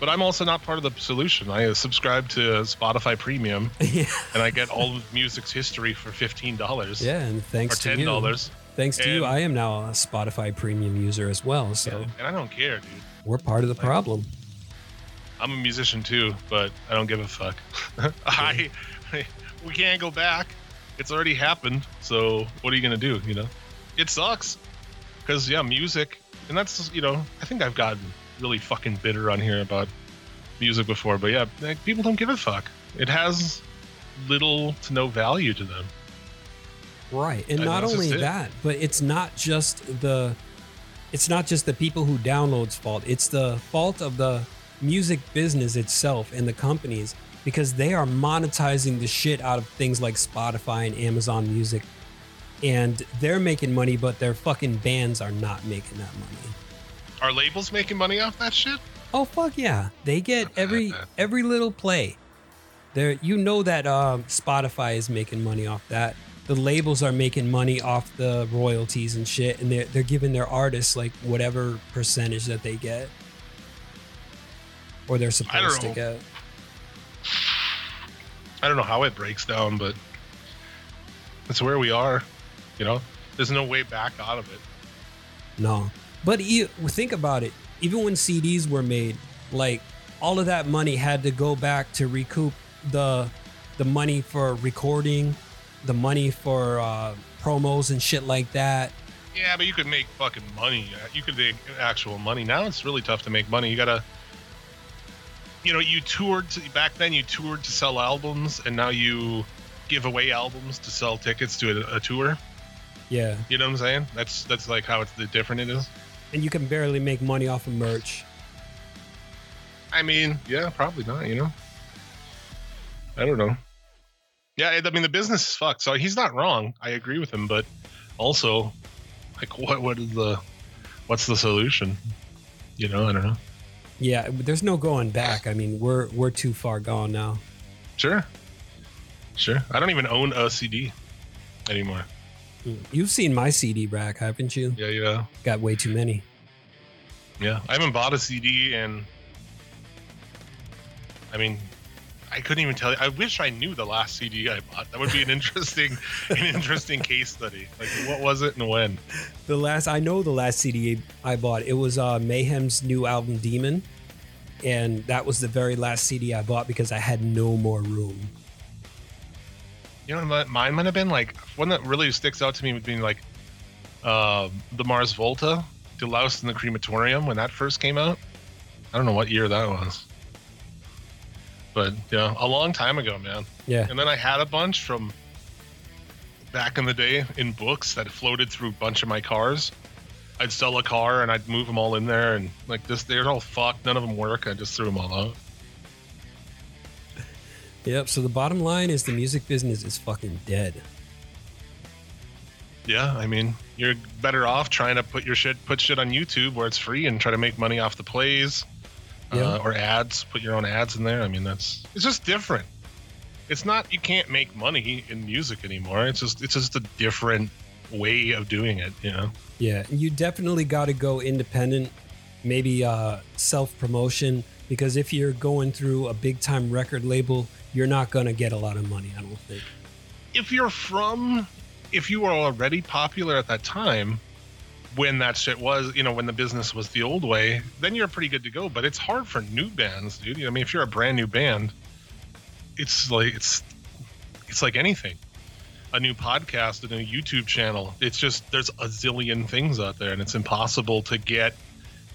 But I'm also not part of the solution. I uh, subscribe to Spotify Premium, yeah, and I get all of music's history for fifteen dollars yeah, and thanks to ten you, dollars. thanks to you, I am now a Spotify premium user as well. So And I don't care, dude. we're part of the problem. I'm a musician too, but I don't give a fuck. I, I- we can't go back. It's already happened. So what are you gonna do? You know, it sucks. Cause yeah, music, and that's you know, I think I've gotten really fucking bitter on here about music before, but yeah, like, people don't give a fuck. It has little to no value to them. Right. And And not only just it. that, but it's not just the it's not just the people who downloads fault. It's the fault of the music business itself and the companies because they are monetizing the shit out of things like Spotify and Amazon Music. And they're making money, but their fucking bands are not making that money. Are labels making money off that shit? Oh fuck yeah. They get every every little play. There you know that um, Spotify is making money off that. The labels are making money off the royalties and shit and they're they're giving their artists like whatever percentage that they get. Or they're supposed to get. I don't know how it breaks down, but it's where we are. You know, there's no way back out of it. No. But you think about it. Even when CDs were made, like all of that money had to go back to recoup the the money for recording, the money for uh, promos and shit like that. Yeah, but you could make fucking money. You could make actual money. Now it's really tough to make money. You gotta, you know, you toured to, back then. You toured to sell albums, and now you give away albums to sell tickets to a, a tour. Yeah. You know what I'm saying? That's that's like how it's the different it is. And you can barely make money off of merch. I mean, yeah, probably not. You know, I don't know. Yeah, I mean the business is fucked. So he's not wrong. I agree with him, but also, like, what what is the what's the solution? You know, I don't know. Yeah, there's no going back. I mean, we're we're too far gone now. Sure. Sure. I don't even own a CD anymore. Mm. You've seen my CD rack, haven't you? Yeah, yeah. Got way too many. Yeah. I haven't bought a CD and I mean I couldn't even tell you. I wish I knew the last CD I bought. That would be an interesting an interesting case study. Like what was it and when? The last I know the last CD I bought, it was uh Mayhem's new album Daemon. And that was the very last CD I bought because I had no more room. You know what mine might have been like one that really sticks out to me would be like uh, the Mars Volta, Deloused in the Comatorium when that first came out. I don't know what year that was. But yeah, a long time ago, man. Yeah. And then I had a bunch from back in the day in books that floated through a bunch of my cars. I'd sell a car and I'd move them all in there and like this, they're all fucked. None of them work. I just threw them all out. Yep. So the bottom line is the music business is fucking dead. Yeah, I mean, you're better off trying to put your shit, put shit on YouTube where it's free and try to make money off the plays Yeah. uh, or ads. Put your own ads in there. I mean, that's it's just different. It's not you can't make money in music anymore. It's just it's just a different way of doing it. You know. Yeah, you definitely got to go independent, maybe uh, self promotion, because if you're going through a big time record label, you're not going to get a lot of money, I don't think. if you're from if you were already popular at that time, when that shit was, you know, when the business was the old way, then you're pretty good to go. But it's hard for new bands, dude. I mean, if you're a brand new band, it's like it's it's like anything. A new podcast, a new YouTube channel. It's just there's a zillion things out there, and it's impossible to get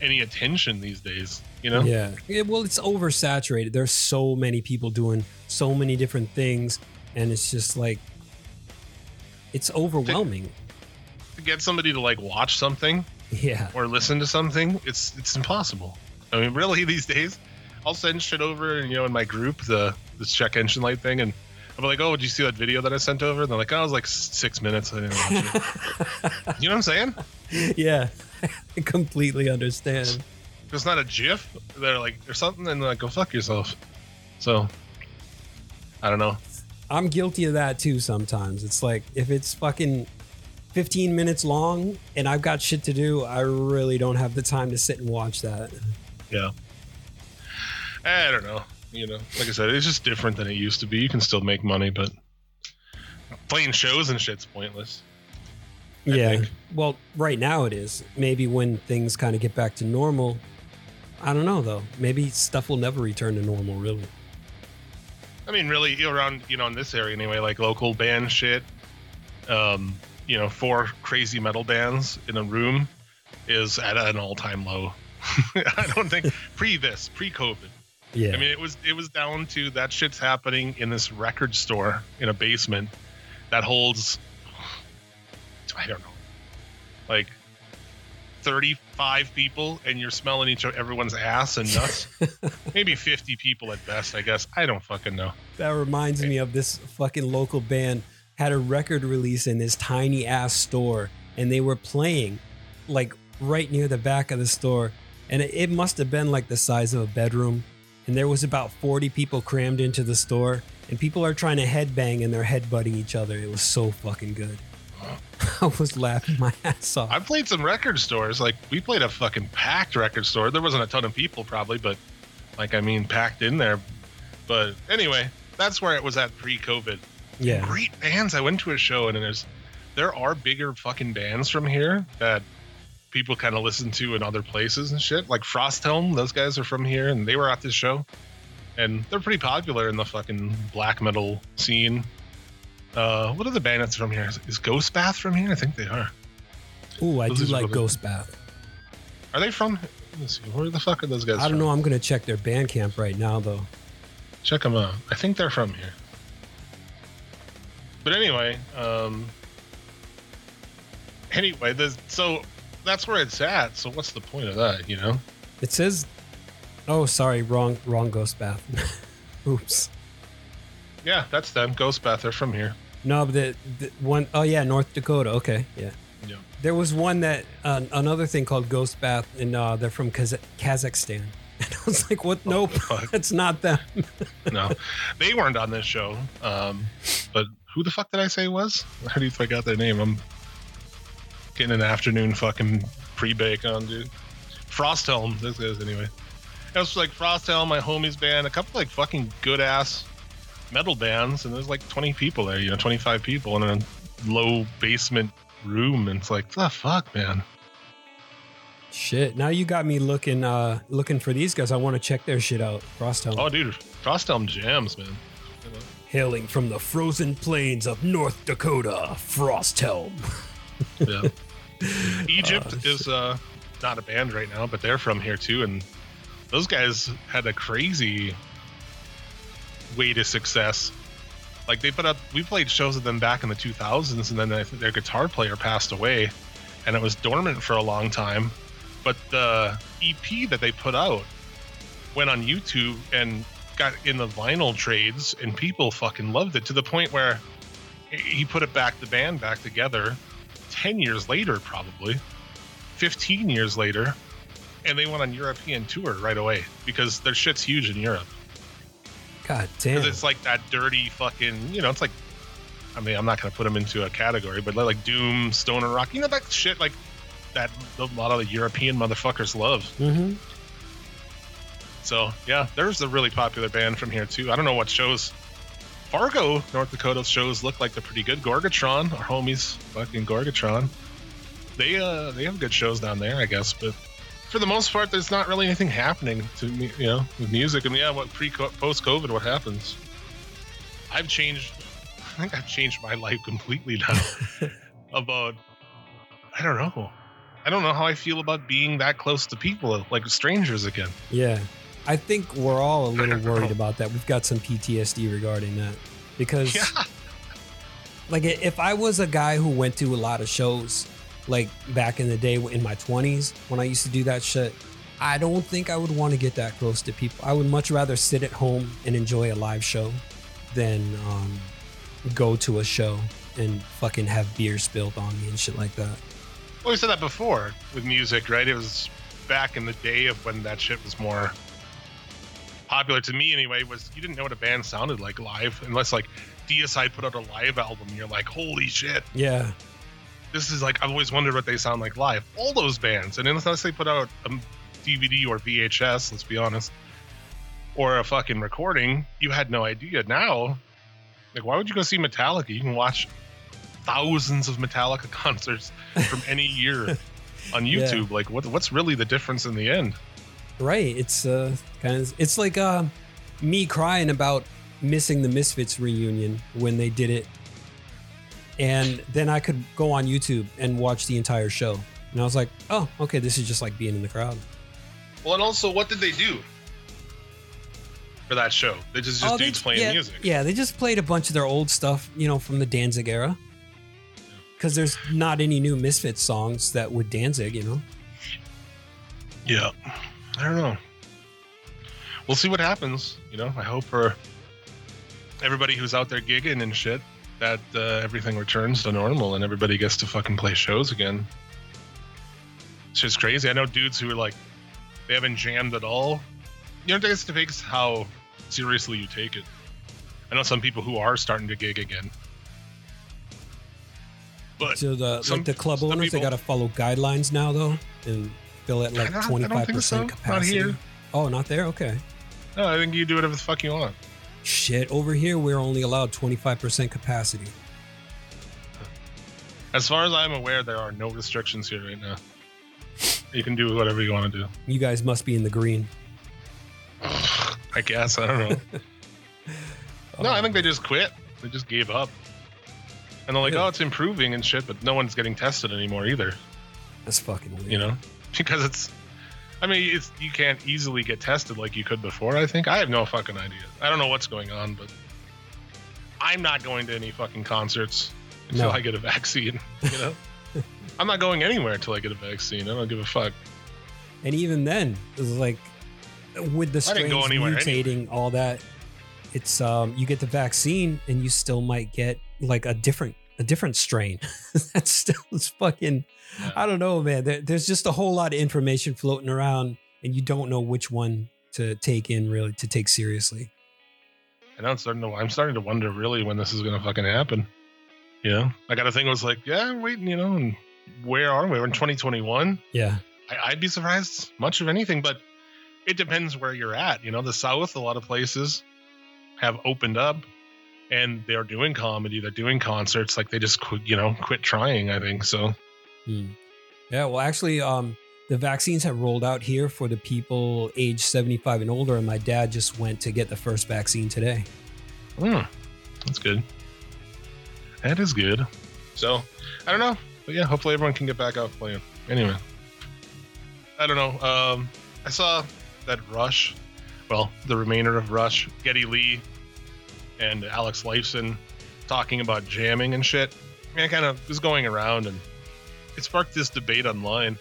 any attention these days. You know? Yeah. yeah. Well, it's oversaturated. There's so many people doing so many different things, and it's just like it's overwhelming. Get somebody to like watch something Yeah. or listen to something, it's it's impossible. I mean, really, these days, I'll send shit over, and you know, in my group, the this check engine light thing, and I'm like, "Oh, did you see that video that I sent over?" And they're like, "Oh, it was like six minutes. I didn't watch it." you know what I'm saying? Yeah. I completely understand. It's not a GIF. They're like, "There's something," and they're like, "Go fuck yourself." So, I don't know. I'm guilty of that too sometimes. It's like if it's fucking 15 minutes long and I've got shit to do, I really don't have the time to sit and watch that. Yeah. I don't know. You know, like I said, it's just different than it used to be. You can still make money, but playing shows and shit's pointless. I yeah. think. Well, right now it is. Maybe when things kind of get back to normal. I don't know though. Maybe stuff will never return to normal, really. I mean, really, around you know in this area anyway, like local band shit. Um, you know, four crazy metal bands in a room is at an all-time low. I don't think pre this, pre-COVID. Yeah. I mean, it was it was down to that shit's happening in this record store in a basement that holds I don't know, like thirty-five people, and you're smelling each everyone's ass and nuts. Maybe fifty people at best, I guess. I don't fucking know. That reminds me of this fucking local band had a record release in this tiny ass store and they were playing like right near the back of the store and it, must have been like the size of a bedroom and there was about 40 people crammed into the store and people are trying to headbang and they're headbutting each other. It was so fucking good. I was laughing my ass off. I've played some record stores. Like we played a fucking packed record store. There wasn't a ton of people probably, but like I mean packed in there. But anyway, that's where it was at pre-COVID. Yeah. Great bands. I went to a show and there's there are bigger fucking bands from here that people kind of listen to in other places and shit. Like Frosthelm, those guys are from here and they were at this show. And they're pretty popular in the fucking black metal scene. Uh, what are the band that's from here? Is, is Ghost Bath from here? I think they are. Ooh, I Those do like really- Ghost Bath. Are they from? Let me see. Where the fuck are those guys? I don't from? know. I'm going to check their Bandcamp right now though. Check them out. I think they're from here. But anyway, um, anyway, there's, so that's where it's at. So what's the point of that? You know? It says, "Oh, sorry, wrong, wrong Ghost Bath." Oops. Yeah, that's them. Ghost Bath. They're from here. No, but the, the one oh yeah, North Dakota. Okay, yeah. Yeah. There was one that uh, another thing called Ghost Bath, and uh, they're from Kaz- Kazakhstan. And I was like, "What? Nope, fuck. that's not them." No, they weren't on this show. Um, but who the fuck did I say it was? How do you think I got their name? I'm getting an afternoon fucking pre-bake on, dude. Frosthelm. This is anyway. It was like Frosthelm, my homie's band, a couple like fucking good ass metal bands, and there's like 20 people there, you know, 25 people in a low basement room, and it's like the fuck, man. Shit. Now you got me looking, uh, looking for these guys. I want to check their shit out. Frosthelm, Oh, dude, Frosthelm jams, man. Hailing from the frozen plains of North Dakota, Frosthelm. Yeah. Egypt Oh, is uh, not a band right now, but they're from here too, and those guys had a crazy way to success. Like they put up, we played shows with them back in the 2000s, and then I think their guitar player passed away, and it was dormant for a long time. But the EP that they put out went on YouTube and got in the vinyl trades, and people fucking loved it to the point where he put it back, the band back together 10 years later, probably 15 years later, and they went on European tour right away because their shit's huge in Europe. God damn. It's like that dirty fucking, you know, it's like, I mean, I'm not going to put them into a category, but like Doom, Stoner Rock, you know, that shit like that a lot of the European motherfuckers love. mm-hmm. So yeah, there's a really popular band from here too. I don't know what shows Fargo, North Dakota shows look like they're pretty good. Gorgatron, our homies, fucking Gorgatron. They uh they have good shows down there, I guess, but for the most part, there's not really anything happening to me, you know, with music. And yeah, what pre post COVID, what happens? I've changed. I think I've changed my life completely now. about I don't know. I don't know how I feel about being that close to people, like strangers again. Yeah. I think we're all a little worried about that. We've got some PTSD regarding that because, Yeah. like, if I was a guy who went to a lot of shows, like back in the day in my 20s when I used to do that shit, I don't think I would want to get that close to people. I would much rather sit at home and enjoy a live show than um, go to a show and fucking have beer spilled on me and shit like that. Well, we said that before with music, right? It was back in the day of when that shit was more popular to me anyway. Was you didn't know what a band sounded like live unless like DSI put out a live album. And you're like, holy shit, Yeah. this is like I've always wondered what they sound like live. All those bands, and unless they put out a DVD or VHS, let's be honest, or a fucking recording, you had no idea. Now, like, why would you go see Metallica? You can watch thousands of Metallica concerts from any year on Yeah. YouTube. Like, what what's really the difference in the end? Right. It's uh kind of it's like uh me crying about missing the Misfits reunion when they did it. And then I could go on YouTube and watch the entire show. And I was like, "Oh, okay, this is just like being in the crowd." Well, and also, what did they do for that show? They just just Oh, they- dudes playing yeah, music. Yeah, they just played a bunch of their old stuff, you know, from the Danzig era. Cuz there's not any new Misfits songs that would Danzig, you know. Yeah. I don't know. We'll see what happens. You know, I hope for everybody who's out there gigging and shit that uh, everything returns to normal and everybody gets to fucking play shows again. It's just crazy. I know dudes who are like, they haven't jammed at all. You know, it just depends how seriously you take it. I know some people who are starting to gig again. But So the Some- like the club owners they got to follow guidelines now though and fill at like I don't- I don't think 25% so. Not capacity. here. Oh, not there. Okay. no, I think you do whatever the fuck you want. Shit, over here we're only allowed 25% capacity. As far as I'm aware, there are no restrictions here right now. You can do whatever you want to do. You guys must be in the green. I guess. I don't know. no, I think they oh. just quit. They just gave up. And they're like, oh, it's improving and shit, but no one's getting tested anymore either, That's fucking weird. you know? Because it's, I mean, it's you can't easily get tested like you could before, I think. I have no fucking idea. I don't know what's going on, but I'm not going to any fucking concerts until No. I get a vaccine, you know? I'm not going anywhere until I get a vaccine. I don't give a fuck. And even then, it's like with the strains go anywhere mutating, all that, it's um you get the vaccine and you still might get like a different a different strain. That's still is fucking Yeah. I don't know, man. There, there's just a whole lot of information floating around and you don't know which one to take in really to take seriously. And I'm starting to I'm starting to wonder really when this is gonna fucking happen. You know? I got a thing I was like, yeah, I'm waiting, you know, and where are we? We're in 2021. Yeah. I, I'd be surprised much of anything, but it depends where you're at. You know, the South, a lot of places have opened up and they're doing comedy, they're doing concerts, like they just quit, you know, quit trying, I think. So Hmm. Yeah, well, actually, um, the vaccines have rolled out here for the people age 75 and older, and my dad just went to get the first vaccine today. hmm, that's good. That is good. So I don't know. But yeah, hopefully everyone can get back out playing. Anyway. I don't know. Um I saw that Rush, well, the remainder of Rush, Geddy Lee and Alex Lifeson talking about jamming and shit. And I kind of was going around and it sparked this debate online.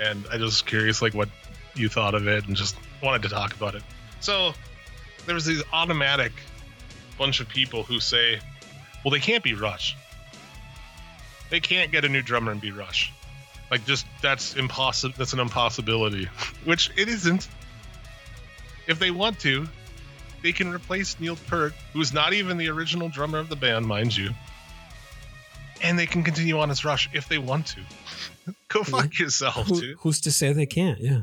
And I was curious like what you thought of it and just wanted to talk about it. So there was these automatic bunch of people who say, well, they can't be Rush. They can't get a new drummer and be Rush. Like, just that's impossible. That's an impossibility, which it isn't. If they want to, they can replace Neil Peart, who's not even the original drummer of the band, mind you. And they can continue on as Rush if they want to. Go fuck yourself, Who, dude. who's to say they can't? Yeah.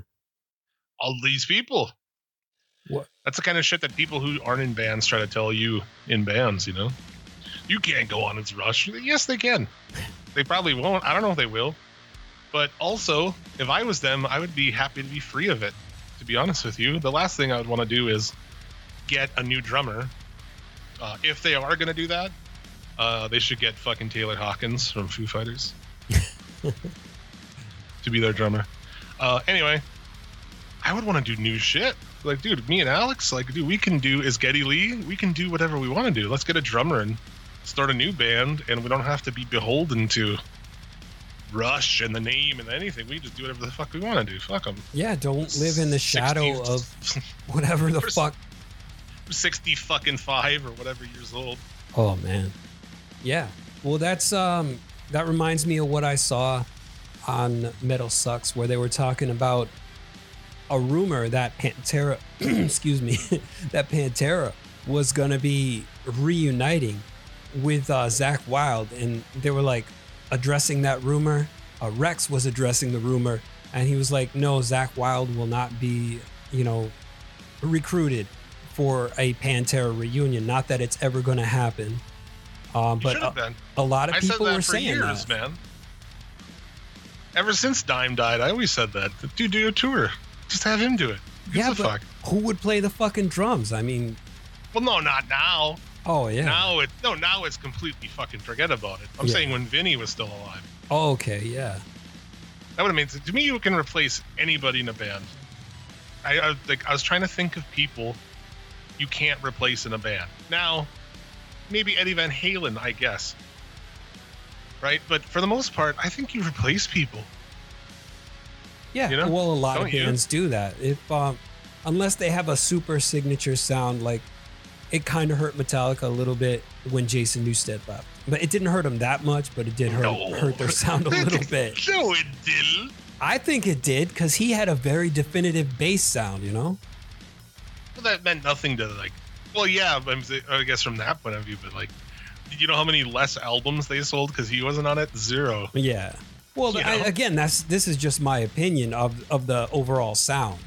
All these people. What? That's the kind of shit that people who aren't in bands try to tell you in bands. You know, you can't go on as Rush. Yes, they can. They probably won't. I don't know if they will. But also, if I was them, I would be happy to be free of it. To be honest with you, the last thing I would want to do is get a new drummer. Uh, if they are going to do that, uh, they should get fucking Taylor Hawkins from Foo Fighters to be their drummer. Uh, anyway, I would want to do new shit. Like, dude, me and Alex, like, dude, we can do as Geddy Lee, we can do whatever we want to do. Let's get a drummer and start a new band, and we don't have to be beholden to Rush and the name and anything. We just do whatever the fuck we want to do. Fuck them. Yeah, don't live in the shadow 60 of whatever the fuck. Sixty fucking five or whatever years old. Oh man. Yeah. Well, that's um that reminds me of what I saw on Metal Sucks where they were talking about a rumor that Pantera, excuse me, that Pantera was gonna be reuniting with uh, Zakk Wylde, and they were like addressing that rumor. Uh, Rex was addressing the rumor, and he was like, "No, Zakk Wylde will not be, you know, recruited for a Pantera reunion. Not that it's ever going to happen." Um, but a, a lot of I people were saying years, that. man. Ever since Dime died, I always said that. Dude, do a tour. Just have him do it. Who Yeah, but fuck? who would play the fucking drums? I mean, Well, no, not now. oh yeah. Now it no, now it's completely fucking forget about it. I'm Yeah. saying when Vinnie was still alive. Oh, okay, yeah. That would have made sense. To me, you can replace anybody in a band. I, I like. I was trying to think of people you can't replace in a band. Now, maybe Eddie Van Halen, I guess. Right, but for the most part, I think you replace people. Yeah, You know? well, a lot of Don't you? bands do that. If um, unless they have a super signature sound, like it kind of hurt Metallica a little bit when Jason Newsted left, but it didn't hurt them that much. But it did hurt No. hurt their sound a little bit. no, it didn't. I think it did because he had a very definitive bass sound. You know? Well, that meant nothing to like. Well, yeah, I guess from that point of view, but like, you know how many less albums they sold because he wasn't on it? Zero. Yeah. Well, I, again, that's this is just my opinion of of the overall sound.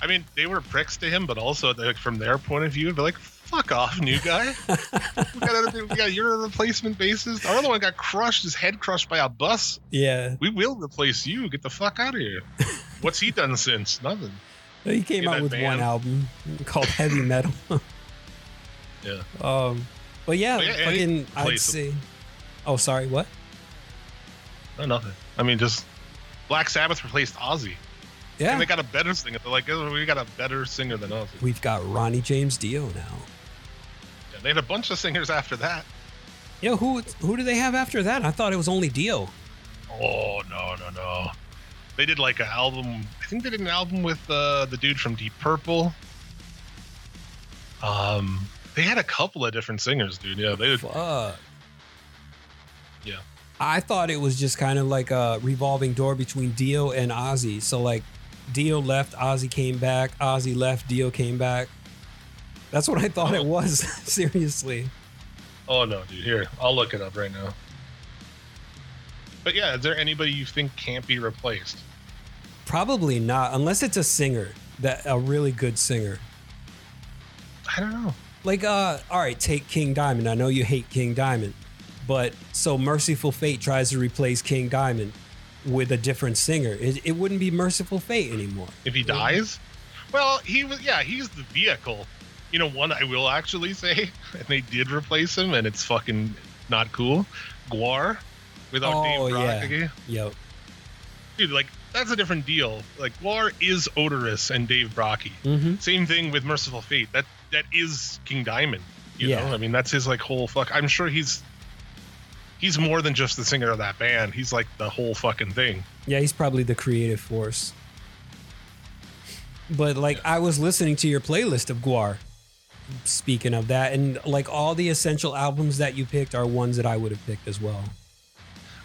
I mean, they were pricks to him, but also like from their point of view, they're like, "Fuck off, new guy. we, got other, we got you're a replacement bassist. Our other one got crushed, his head crushed by a bus. Yeah, We will replace you. Get the fuck out of here. What's he done since? Nothing. He came In out that with one album called Heavy Metal. Yeah. Um, but yeah, But yeah, fucking, I'd place- say. Oh, sorry, what? No, nothing. I mean, just Black Sabbath replaced Ozzy, Yeah, and they got a better singer. They're like, "Oh, we got a better singer than Ozzy. we've got Ronnie James Dio now. Yeah, they had a bunch of singers after that. Yeah, who who do they have after that? I thought it was only Dio. Oh no, no, no. They did like an album. I think they did an album with uh, the dude from Deep Purple. Um, they had a couple of different singers, dude. Yeah, they did. Fuck. Yeah. I thought it was just kind of like a revolving door between Dio and Ozzy. So like, Dio left, Ozzy came back. Ozzy left, Dio came back. That's what I thought it Oh. was. Seriously. Oh no, dude. Here, I'll look it up right now. But yeah, is there anybody you think can't be replaced? Probably not, unless it's a singer that a really good singer. I don't know. Like, uh, all right, take King Diamond. I know you hate King Diamond, but so Mercyful Fate tries to replace King Diamond with a different singer. It, it wouldn't be Mercyful Fate anymore. If he dies, well, he was. Yeah, he's the vehicle. You know, one I will actually say, and they did replace him, and it's fucking not cool. Gwar, without Oh, Dave yeah. Brockie. Yep. dude, like that's a different deal. Like Gwar is Oderus and Dave Brockie. Mm-hmm. Same thing with Mercyful Fate. That that is King Diamond. You Yeah. know, I mean that's his like whole fuck. I'm sure he's he's more than just the singer of that band. He's like the whole fucking thing. Yeah, he's probably the creative force. But like I was listening to your playlist of Gwar. Speaking of that, and like all the essential albums that you picked are ones that I would have picked as well.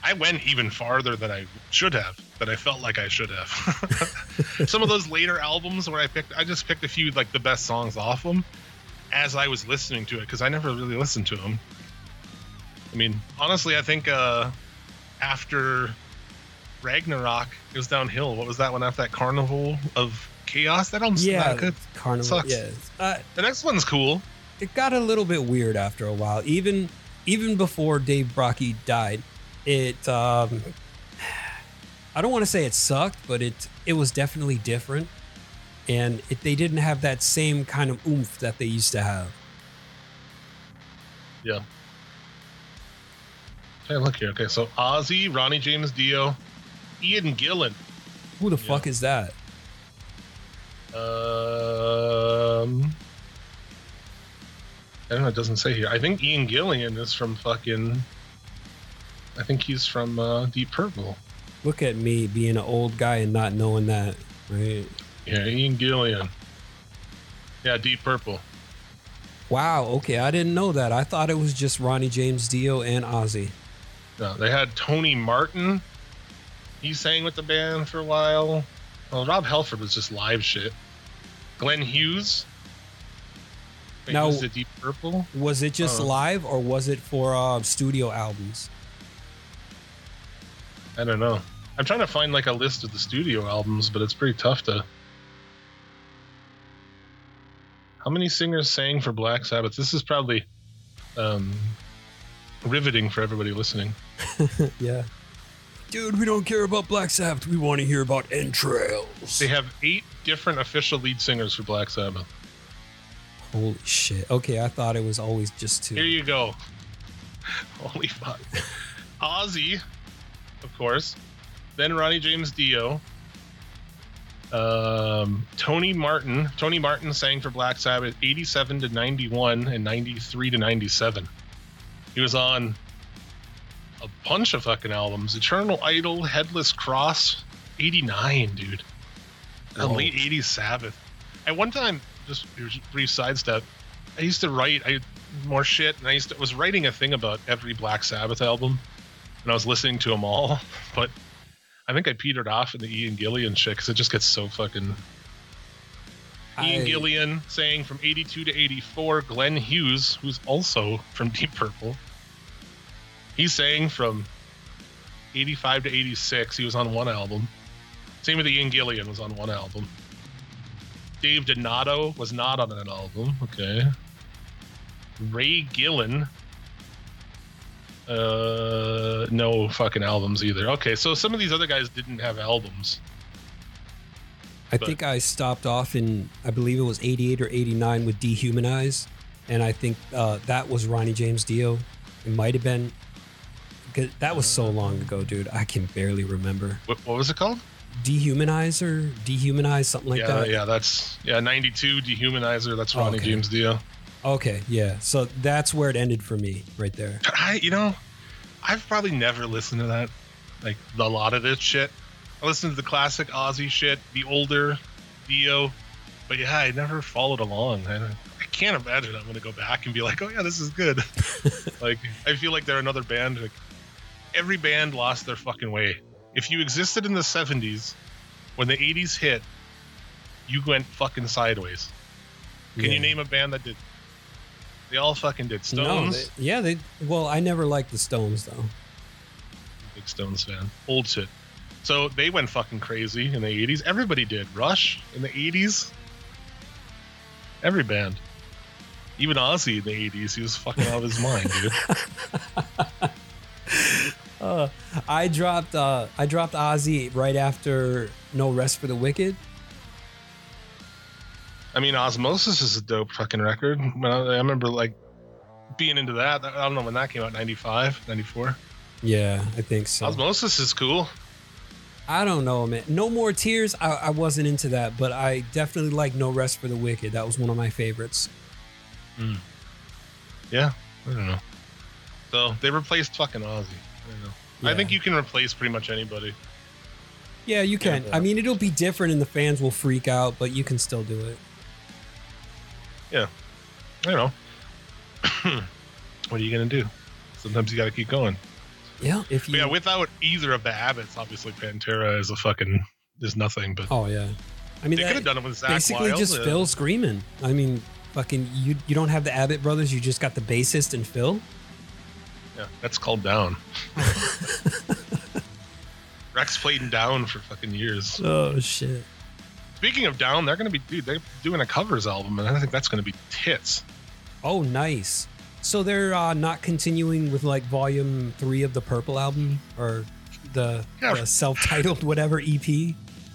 I went even farther than I should have, than I felt like I should have. Some of those later albums where I picked, I just picked a few like the best songs off them as I was listening to it because I never really listened to them. I mean, honestly, I think uh, after Ragnarok, it was downhill. What was that one after that Carnival of Chaos. That album's yeah, not good. Carnival. Sucks. Yeah, uh, The next one's cool. it got a little bit weird after a while. Even even before Dave Brockie died, it. Um, I don't want to say it sucked, but it it was definitely different, and it, they didn't have that same kind of oomph that they used to have. Yeah. Hey, look here. Okay, so Ozzy, Ronnie James Dio, Ian Gillan. Who the Yeah. fuck is that? Um, I don't know. It doesn't say here. I think Ian Gillan is from fucking. I think he's from uh, Deep Purple. Look at me being an old guy and not knowing that. Right? Yeah, Ian Gillan. Yeah, Deep Purple. Wow. Okay, I didn't know that. I thought it was just Ronnie James Dio and Ozzy. No, they had Tony Martin. He sang with the band for a while. Well, Rob Halford was just live shit. Glenn Hughes. Wait, Now- was it Deep Purple? Was it just Oh. live or was it for uh, studio albums? I don't know. I'm trying to find like a list of the studio albums, but it's pretty tough to. How many singers sang for Black Sabbath? This is probably um, riveting for everybody listening. yeah. Dude, we don't care about Black Sabbath. We want to hear about entrails. They have eight different official lead singers for Black Sabbath. Holy shit. Okay, I thought it was always just two. Here you go. Holy fuck. Ozzy, of course. Then Ronnie James Dio. Um, Tony Martin. Tony Martin sang for Black Sabbath 87 to 91 and 93 to 97. He was on a bunch of fucking albums. Eternal Idol, Headless Cross, 89, dude. A Whoa. late 80s Sabbath. At one time, just brief sidestep. I used to write I more shit, and I used to was writing a thing about every Black Sabbath album, and I was listening to them all. But I think I petered off in the Ian Gillan shit because it just gets so fucking. Ian I- Gillan saying from 82 to 84. Glenn Hughes, who's also from Deep Purple, he's saying from 85 to 86. He was on one album. Same with Ian Gillan was on one album. Dave Donato was not on an album. Okay. Ray Gillen. Uh, no fucking albums either. Okay, so some of these other guys didn't have albums. I but- think I stopped off in, I believe it was 88 or 89 with Dehumanize. And I think uh, that was Ronnie James Dio. It might have been, That was so long ago, dude. I can barely remember. What, what was it called? Dehumanizer? Dehumanize? Something like yeah, that? yeah, that's yeah, 92 Dehumanizer. That's Ronnie Okay. James Dio. Okay, yeah. So that's where it ended for me, right there. I, you know, I've probably never listened to that, like a lot of this shit. I listened to the classic Ozzy shit, the older Dio, but yeah, I never followed along. I, I can't imagine I'm gonna go back and be like, oh yeah, this is good. like I feel like they're another band. Like, every band lost their fucking way. If you existed in the '70s, when the '80s hit, you went fucking sideways. Can Yeah. you name a band that did? They all fucking did. No, Stones. they, yeah, they. Well, I never liked the Stones though. big Stones fan. Old shit. So they went fucking crazy in the 80s. Everybody did. Rush in the 80s. Every band. Even Ozzy in the 80s, he was fucking out of his mind, dude. Uh, I dropped. Uh, I dropped Ozzy right after No Rest for the Wicked. I mean, Ozzmosis is a dope fucking record. When I, I remember, like, being into that. I don't know when that came out, 95, 94. Yeah, I think so. Ozzmosis is cool. I don't know, man. No More Tears. I, I wasn't into that, but I definitely like No Rest for the Wicked. That was one of my favorites. Hmm. Yeah, I don't know. So they replaced fucking Ozzy. I don't know. I think you can replace pretty much anybody. Yeah, you can. Yeah. I mean, it'll be different, and the fans will freak out, but you can still do it. I don't know. what are you gonna do? Sometimes you got to keep going. Yeah, if you. Yeah, without either of the Abbotts, obviously Pantera is a fucking is nothing. But oh yeah. I mean, they could have done it with Zakk basically Wylde, just uh, Phil screaming. I mean, fucking you. You don't have the Abbott brothers. You just got the bassist and Phil. Yeah, that's called down. Rex played down for fucking years. Oh shit. Speaking of down, they're gonna be dude. They're doing a covers album, and I think that's gonna be tits. Oh, nice. So they're uh, not continuing with like volume three of the Purple album or the, Yeah. the self-titled whatever EP.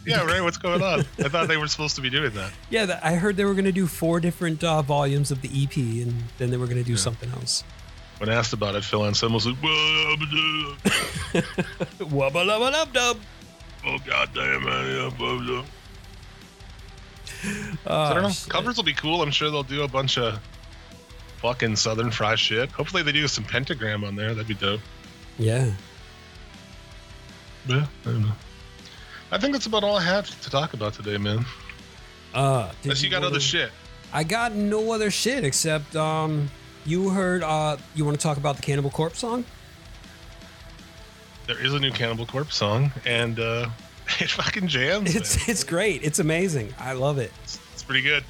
Yeah, right. What's going on? I thought they were supposed to be doing that. Yeah, I heard they were going to do four different uh, volumes of the EP, and then they were going to do Yeah. something else. When asked about it, Phil Anselmo was like, "Well, Wubba lubba lub dub. "Oh goddamn, I don't know. shit. Covers will be cool. I'm sure they'll do a bunch of fucking Southern Fry shit. Hopefully they do some pentagram on there. That'd be dope. Yeah. Yeah, I don't know. I think that's about all I have to talk about today, man. Uh, did Unless you got wanna- other shit. I got no other shit except um, you heard. Uh, you want to talk about the Cannibal Corpse song? There is a new Cannibal Corpse song, and uh, it fucking jams. man. It's it's great. It's amazing. I love it. It's, it's pretty good.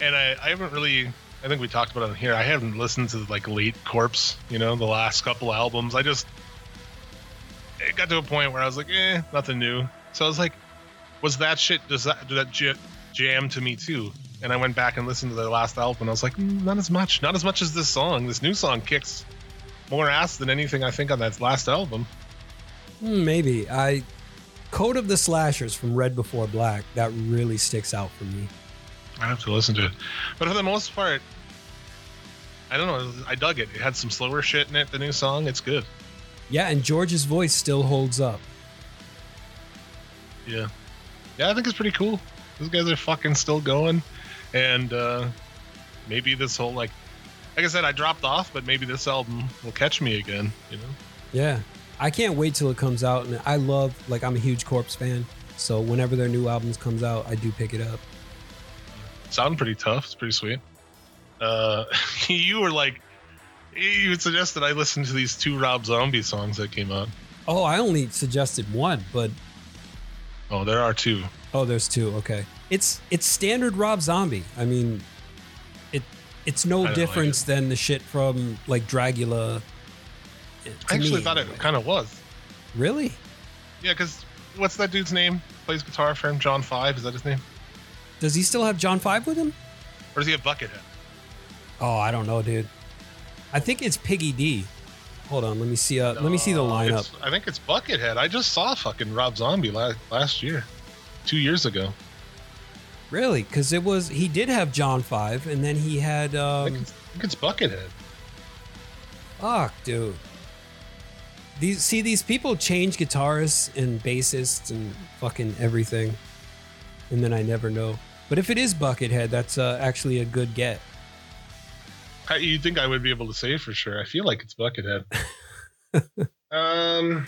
And I, I haven't really, I think we talked about it here. I haven't listened to like late Corpse, you know, the last couple albums. I just, it got to a point where I was like, eh, nothing new. So I was like, was that shit, does that, did that j- jam to me too? And I went back and listened to their last album and I was like, mm, not as much. Not as much as this song. This new song kicks more ass than anything I think on that last album. Hmm, Maybe I. Code of the Slashers from Red Before Black. That really sticks out for me. I have to listen to it. But for the most part, I don't know. I dug it. It had some slower shit in it. The new song, it's good. Yeah, and George's voice still holds up. Yeah, yeah. I think it's pretty cool. Those guys are fucking still going, and uh, maybe this whole like, like I said, I dropped off, but maybe this album will catch me again. You know? Yeah. I can't wait till it comes out and I love like I'm a huge Corpse fan. So whenever their new albums comes out, I do pick it up. Sound pretty tough. It's pretty sweet. Uh, you were like, you would suggest that I listen to these two Rob Zombie songs that came out. Oh, I only suggested one, but Oh, there are two. oh, there's two. Okay. It's it's standard Rob Zombie. I mean, it it's no don't like difference than the shit from like Dragula. I actually me, thought it anyway. kind of was. Really? Yeah, because what's that dude's name? Plays guitar for him. John Five. Is that his name? Does he still have John Five with him? Or does he have Buckethead? Oh, I don't know, dude. I think it's Piggy D. Hold on, let me see. Uh, let me see the No, lineup. I think it's Buckethead. I just saw fucking Rob Zombie last, last year, two years ago. Really? Because it was he did have John Five, and then he had I, think um, I think it's Buckethead. fuck, dude. These see these people change guitarists and bassists and fucking everything, and then I never know. But if it is Buckethead, that's uh, actually a good get. I, you think I would be able to say for sure? I feel like it's Buckethead. um,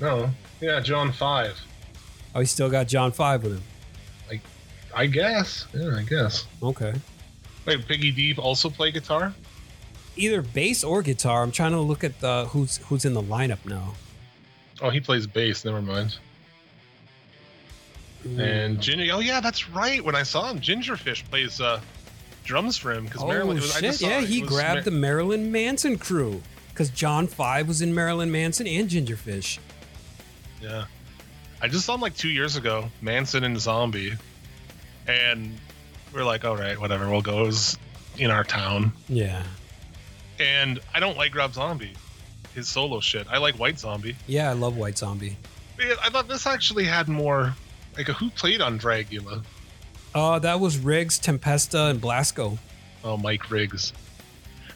no, yeah, John Five. Oh, he still got John Five with him. Like I guess. Yeah, I guess. Okay. Wait, Piggy D also play guitar? Either bass or guitar. I'm trying to look at the who's who's in the lineup now. Oh, he plays bass. Never mind. And Ginger. Oh yeah, that's right. When I saw him, Gingerfish plays uh, drums for him because oh Marilyn. it was- I shit! Yeah, it he was grabbed Mar- the Marilyn Manson crew because John Five was in Marilyn Manson and Gingerfish. Yeah. I just saw him like two years ago, Manson and Zombie. And we're like, all right, whatever, we'll go. It was in our town. Yeah, And I don't like Rob Zombie, his solo shit. I like White Zombie. yeah, I love White Zombie. Man, I thought this actually had more. Like, who played on Dragula? Uh, that was Riggs, Tempesta, and Blasko. Oh, Mike Riggs.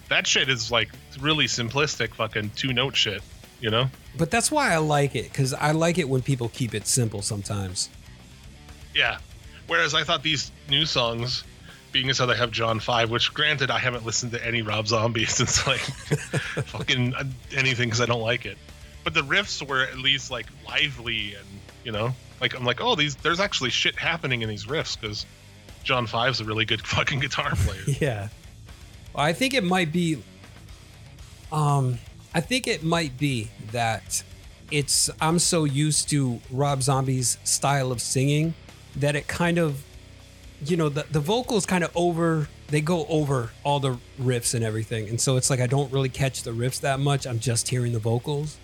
That shit is like really simplistic, fucking two note shit, you know? But that's why I like it because I like it when people keep it simple sometimes. Yeah. Whereas I thought these new songs, being as how they have John Five, which granted I haven't listened to any Rob Zombie since like fucking uh, anything because I don't like it, but the riffs were at least like lively and you know like I'm like oh these there's actually shit happening in these riffs because John Five's a really good fucking guitar player. Yeah. I think it might be um I think it might be that it's I'm so used to Rob Zombie's style of singing that it kind of you know the the vocals kind of over they go over all the riffs and everything. And so it's like I don't really catch the riffs that much. I'm just hearing the vocals.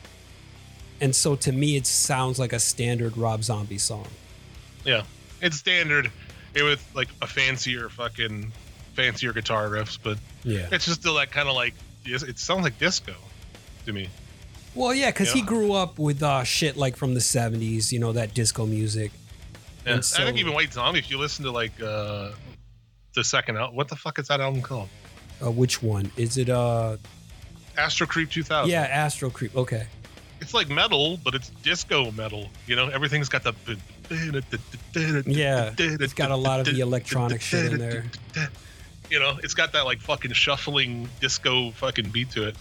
And so to me it sounds like a standard Rob Zombie song. Yeah. It's standard. It with like a fancier fucking fancier guitar riffs, but Yeah. it's just still that kind of like it sounds like disco to me. Well, yeah, because he grew up with uh, shit like from the '70s, you know, that disco music. Yeah. And I think even White Zombie, if you listen to like uh the second album, what the fuck is that album called? Uh, which one is it? Uh, Astro Creep 2000. yeah, Astro Creep. Okay. it's like metal, but it's disco metal. You know, everything's got the Yeah, it's got a lot of the electronic shit in there. You know, it's got that like fucking shuffling disco fucking beat to it.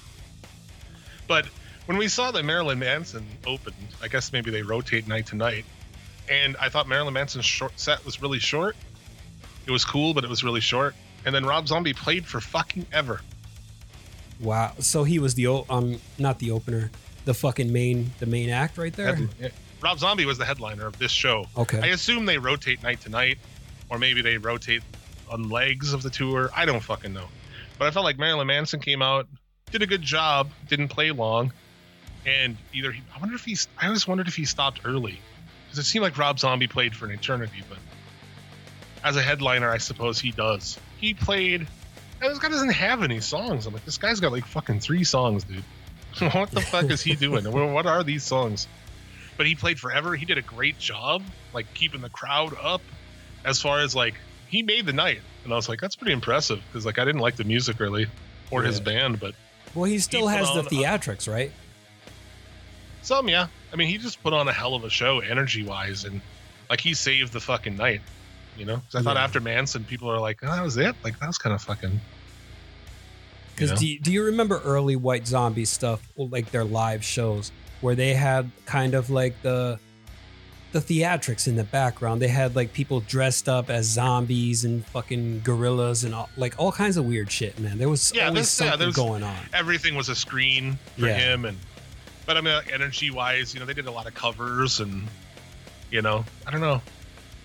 But when we saw that Marilyn Manson opened, I guess maybe they rotate night to night, and I thought Marilyn Manson's short set was really short. It was cool, but it was really short. And then Rob Zombie played for fucking ever. Wow. So he was the o- um, not the opener, the fucking main, the main act right there. Yeah. Rob Zombie was the headliner of this show. Okay. I assume they rotate night to night, or maybe they rotate on legs of the tour. I don't fucking know. But I felt like Marilyn Manson came out, did a good job, didn't play long, and either he, I wonder if he's. I always wondered if he stopped early because it seemed like Rob Zombie played for an eternity, but as a headliner, I suppose he does. He played. And this guy doesn't have any songs. I'm like, this guy's got like fucking three songs, dude. what the fuck is he doing? What are these songs? But he played forever. He did a great job, like keeping the crowd up. As far as like, he made the night, and I was like, that's pretty impressive because like I didn't like the music really, or his band, but Well, he still put has the on a- theatrics, right? some yeah. I mean, he just put on a hell of a show, energy wise, and like he saved the fucking night. You know, 'Cause I thought after Manson, people are like, oh, that was it. Like that was kind of fucking. You Because know? do, you, do you remember early White Zombie stuff, like their live shows, where they had kind of like the the theatrics in the background? They had like people dressed up as zombies and fucking gorillas and all, like all kinds of weird shit, man. There was Yeah, always this- yeah, something there's- going on. everything was a screen for Yeah. him and but i mean like, energy wise you know they did a lot of covers and you know i don't know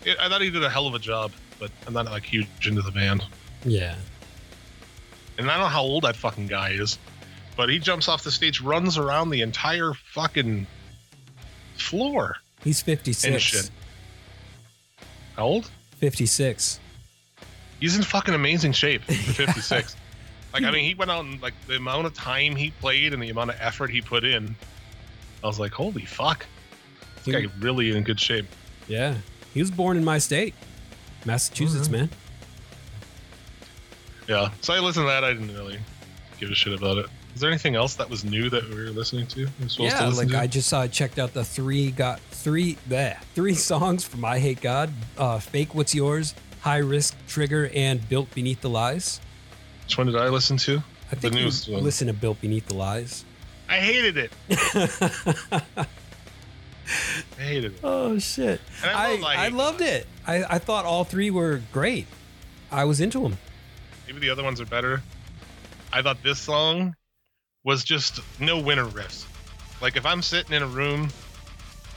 It- i thought he did a hell of a job but i'm not like huge into the band Yeah. and i don't know how old that fucking guy is but he jumps off the stage runs around the entire fucking floor He's 56. shit how old 56. he's in fucking amazing shape for 56 like i mean he went out and like the amount of time he played and the amount of effort he put in i was like holy fuck this guy really in good shape Yeah. He was born in my state, Massachusetts, Mhm. man. yeah so i listened to that i didn't really give a shit about it is there anything else that was new that we were listening to we supposed to Yeah, listen like to? I just uh, checked out the three got three bleh, three songs from Eyehategod, uh, Fake What's Yours, High Risk Trigger, and Built Beneath the Lies. which one did i listen to I think you newest one. listen to Built Beneath the Lies. I hated it. I hated it. Oh shit! And I I I I, loved it. I I thought all three were great. I was into them. maybe the other ones are better. I thought this song was just no winner riffs. Like if i'm sitting in a room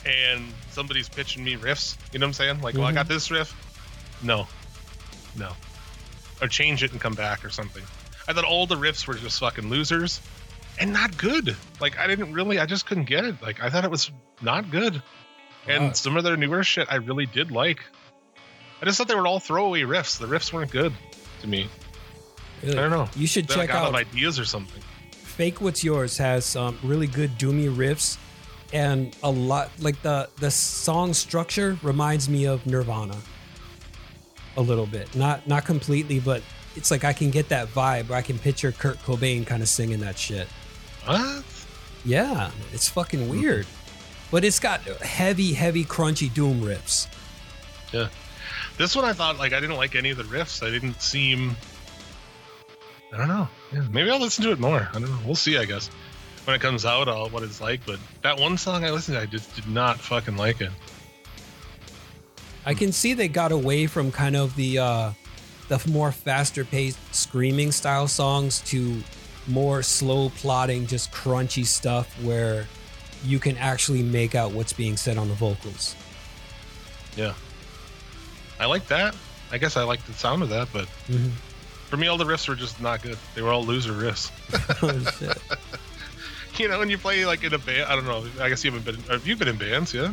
and somebody's pitching me riffs you know what i'm saying? Like well i got mm-hmm. this riff? No. No. Or change it and come back or something. I thought all the riffs were just fucking losers and not good like i didn't really i just couldn't get it like i thought it was not good and some of their newer shit i really did like i just thought they were all throwaway riffs the riffs weren't good to me Really. I don't know. You should They're check like out out ideas or something. Fake What's Yours has some really good doomy riffs and a lot like the the song structure reminds me of Nirvana a little bit. Not not completely, but it's like I can get that vibe. Where I can picture Kurt Cobain kind of singing that shit. What? Yeah, it's fucking weird. But it's got heavy, heavy, crunchy doom riffs. Yeah. This one I thought like I didn't like any of the riffs. I didn't seem. I don't know. Yeah, maybe I'll listen to it more. I don't know. We'll see. I guess when it comes out, I'll, what it's like. But that one song I listened to, I just did not fucking like it. I can see they got away from kind of the uh the more faster paced screaming style songs to more slow plotting, just crunchy stuff where you can actually make out what's being said on the vocals. Yeah. I like that. I guess I like the sound of that, but mm-hmm. for me, all the riffs were just not good. They were all loser riffs. oh shit. You know, when you play like in a band, I don't know. I guess you haven't been. Have you been in bands? Yeah.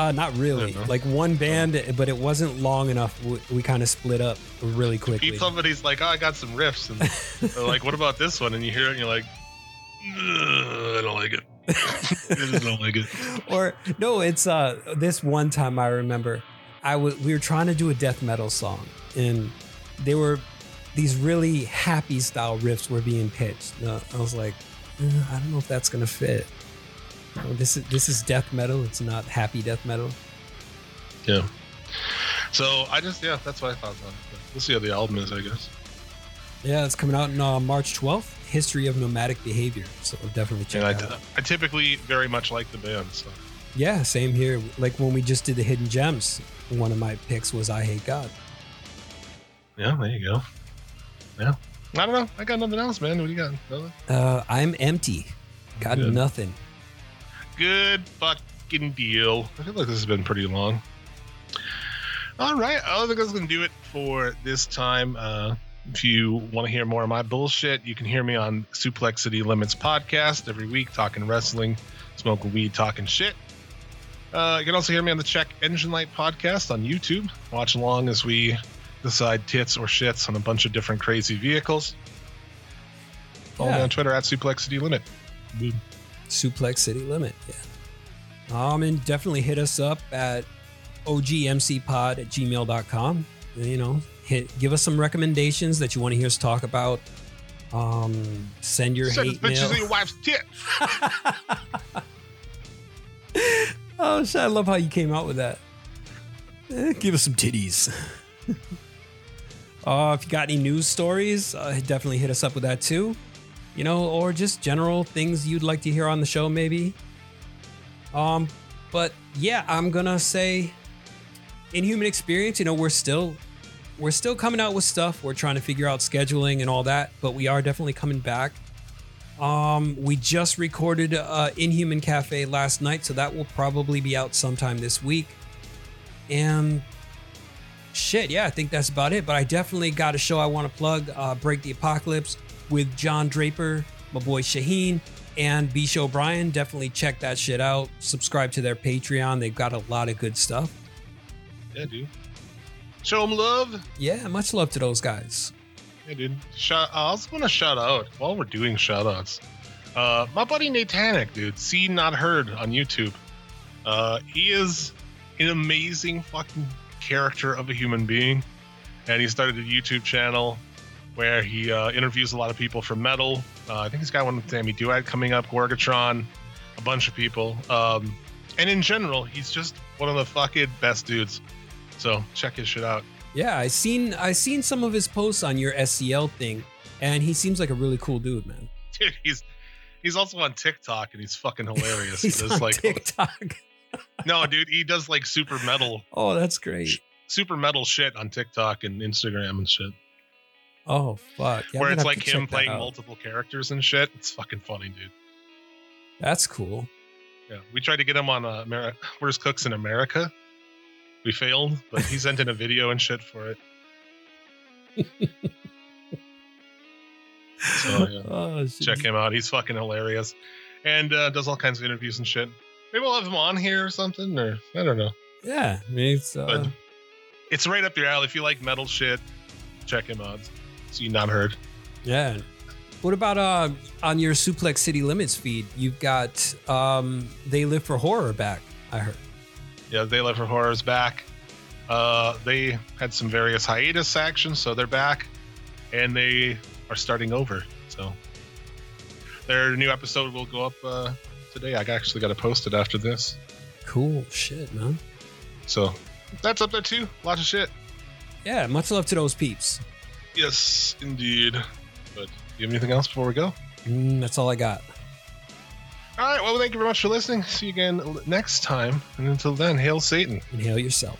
Uh, not really. Like one band, but it wasn't long enough. We, we kind of split up really quickly. If somebody's like, "Oh, I got some riffs," and they're like, "What about this one?" and you hear it, and you're like, "I don't like it. I just don't like it." or no, it's uh this one time I remember I was we were trying to do a death metal song and they were these really happy style riffs were being pitched. Uh, I was like, "Uh, I don't know if that's gonna fit. Oh, this is this is death metal. It's not happy death metal. Yeah. So I just yeah, that's what I thought on it. We'll see how the album is, I guess. Yeah, it's coming out on uh, March 12th. History of Nomadic Behavior. So definitely check And I, out. I typically very much like the band, so Yeah, same here. Like when we just did the Hidden Gems, one of my picks was Eyehategod. yeah, there you go. Yeah. I don't know. I got nothing else, man. What do you got? Uh, I'm empty. Got Good. nothing. Good fucking deal. I feel like this has been pretty long. All right, I think that's gonna do it for this time. Uh, if you want to hear more of my bullshit, you can hear me on Suplex City Limits podcast every week, talking wrestling, smoking weed, talking shit. Uh, you can also hear me on the Check Engine Light podcast on YouTube. Watch along as we decide tits or shits on a bunch of different crazy vehicles. Follow me on Twitter at Suplex City Limit. Boom. Suplex City Limit. Yeah. Um, and definitely hit us up at ogmcpod at gmail.com. You know, hit give us some recommendations that you want to hear us talk about. Um, send your Send hate mail. your wife's tits. Oh, shit, I love how you came out with that. Eh, give us some titties. uh, if you got any news stories, uh, definitely hit us up with that too. You know, or just general things you'd like to hear on the show, maybe. Um, but yeah, I'm gonna say, in human experience, you know, we're still we're still coming out with stuff. We're trying to figure out scheduling and all that, but we are definitely coming back. Um, we just recorded uh, Inhuman Cafe last night, so that will probably be out sometime this week. And shit, yeah, I think that's about it. But I definitely got a show I want to plug: uh, Break the Apocalypse with John Draper, my boy Shaheen, and B Show Brian. Definitely check that shit out. Subscribe to their Patreon; they've got a lot of good stuff. Yeah, dude. Show them love. Yeah, much love to those guys. Yeah, dude. Shout, I also want to shout out while we're doing shout outs. Uh, my buddy Natanic, dude. Seen Not Heard on YouTube. Uh, he is an amazing fucking character of a human being. And he started a YouTube channel where he uh, interviews a lot of people from metal. Uh, I think he's got one with Sammy Duet coming up, Gorgatron, a bunch of people. Um, and in general, he's just one of the fucking best dudes. So check his shit out. Yeah, I seen I seen some of his posts on your SCL thing, and he seems like a really cool dude, man. dude he's he's also on tiktok and he's fucking hilarious He's he on like TikTok. No dude he does like super metal. Oh, that's great. super metal shit on tiktok and instagram and shit. Oh fuck! Yeah, where it's like him playing multiple characters and shit. It's fucking funny dude. That's cool. yeah we tried to get him on uh, where's cooks in america. We failed but he sent in a video and shit for it. So yeah. Oh, check him out. He's fucking hilarious. And uh, does all kinds of interviews and shit maybe we'll have him on here or something or i don't know Yeah, I mean, it's, uh, it's right up your alley. If you like metal shit, check him out. So you not heard. yeah. What about uh on your Suplex City Limits feed? You've got um They Live for Horror back. I heard. Yeah, They Live for Horror's back. Uh, they had some various hiatus actions, so they're back, and they are starting over. So their new episode will go up uh, today. I actually got to post it after this. Cool shit, man. So that's up there too. Lots of shit. Yeah, much love to those peeps. Yes, indeed. But do you have anything else before we go? Mm, that's all I got. All right. Well, thank you very much for listening. See you again next time. And until then, hail Satan. And hail yourself.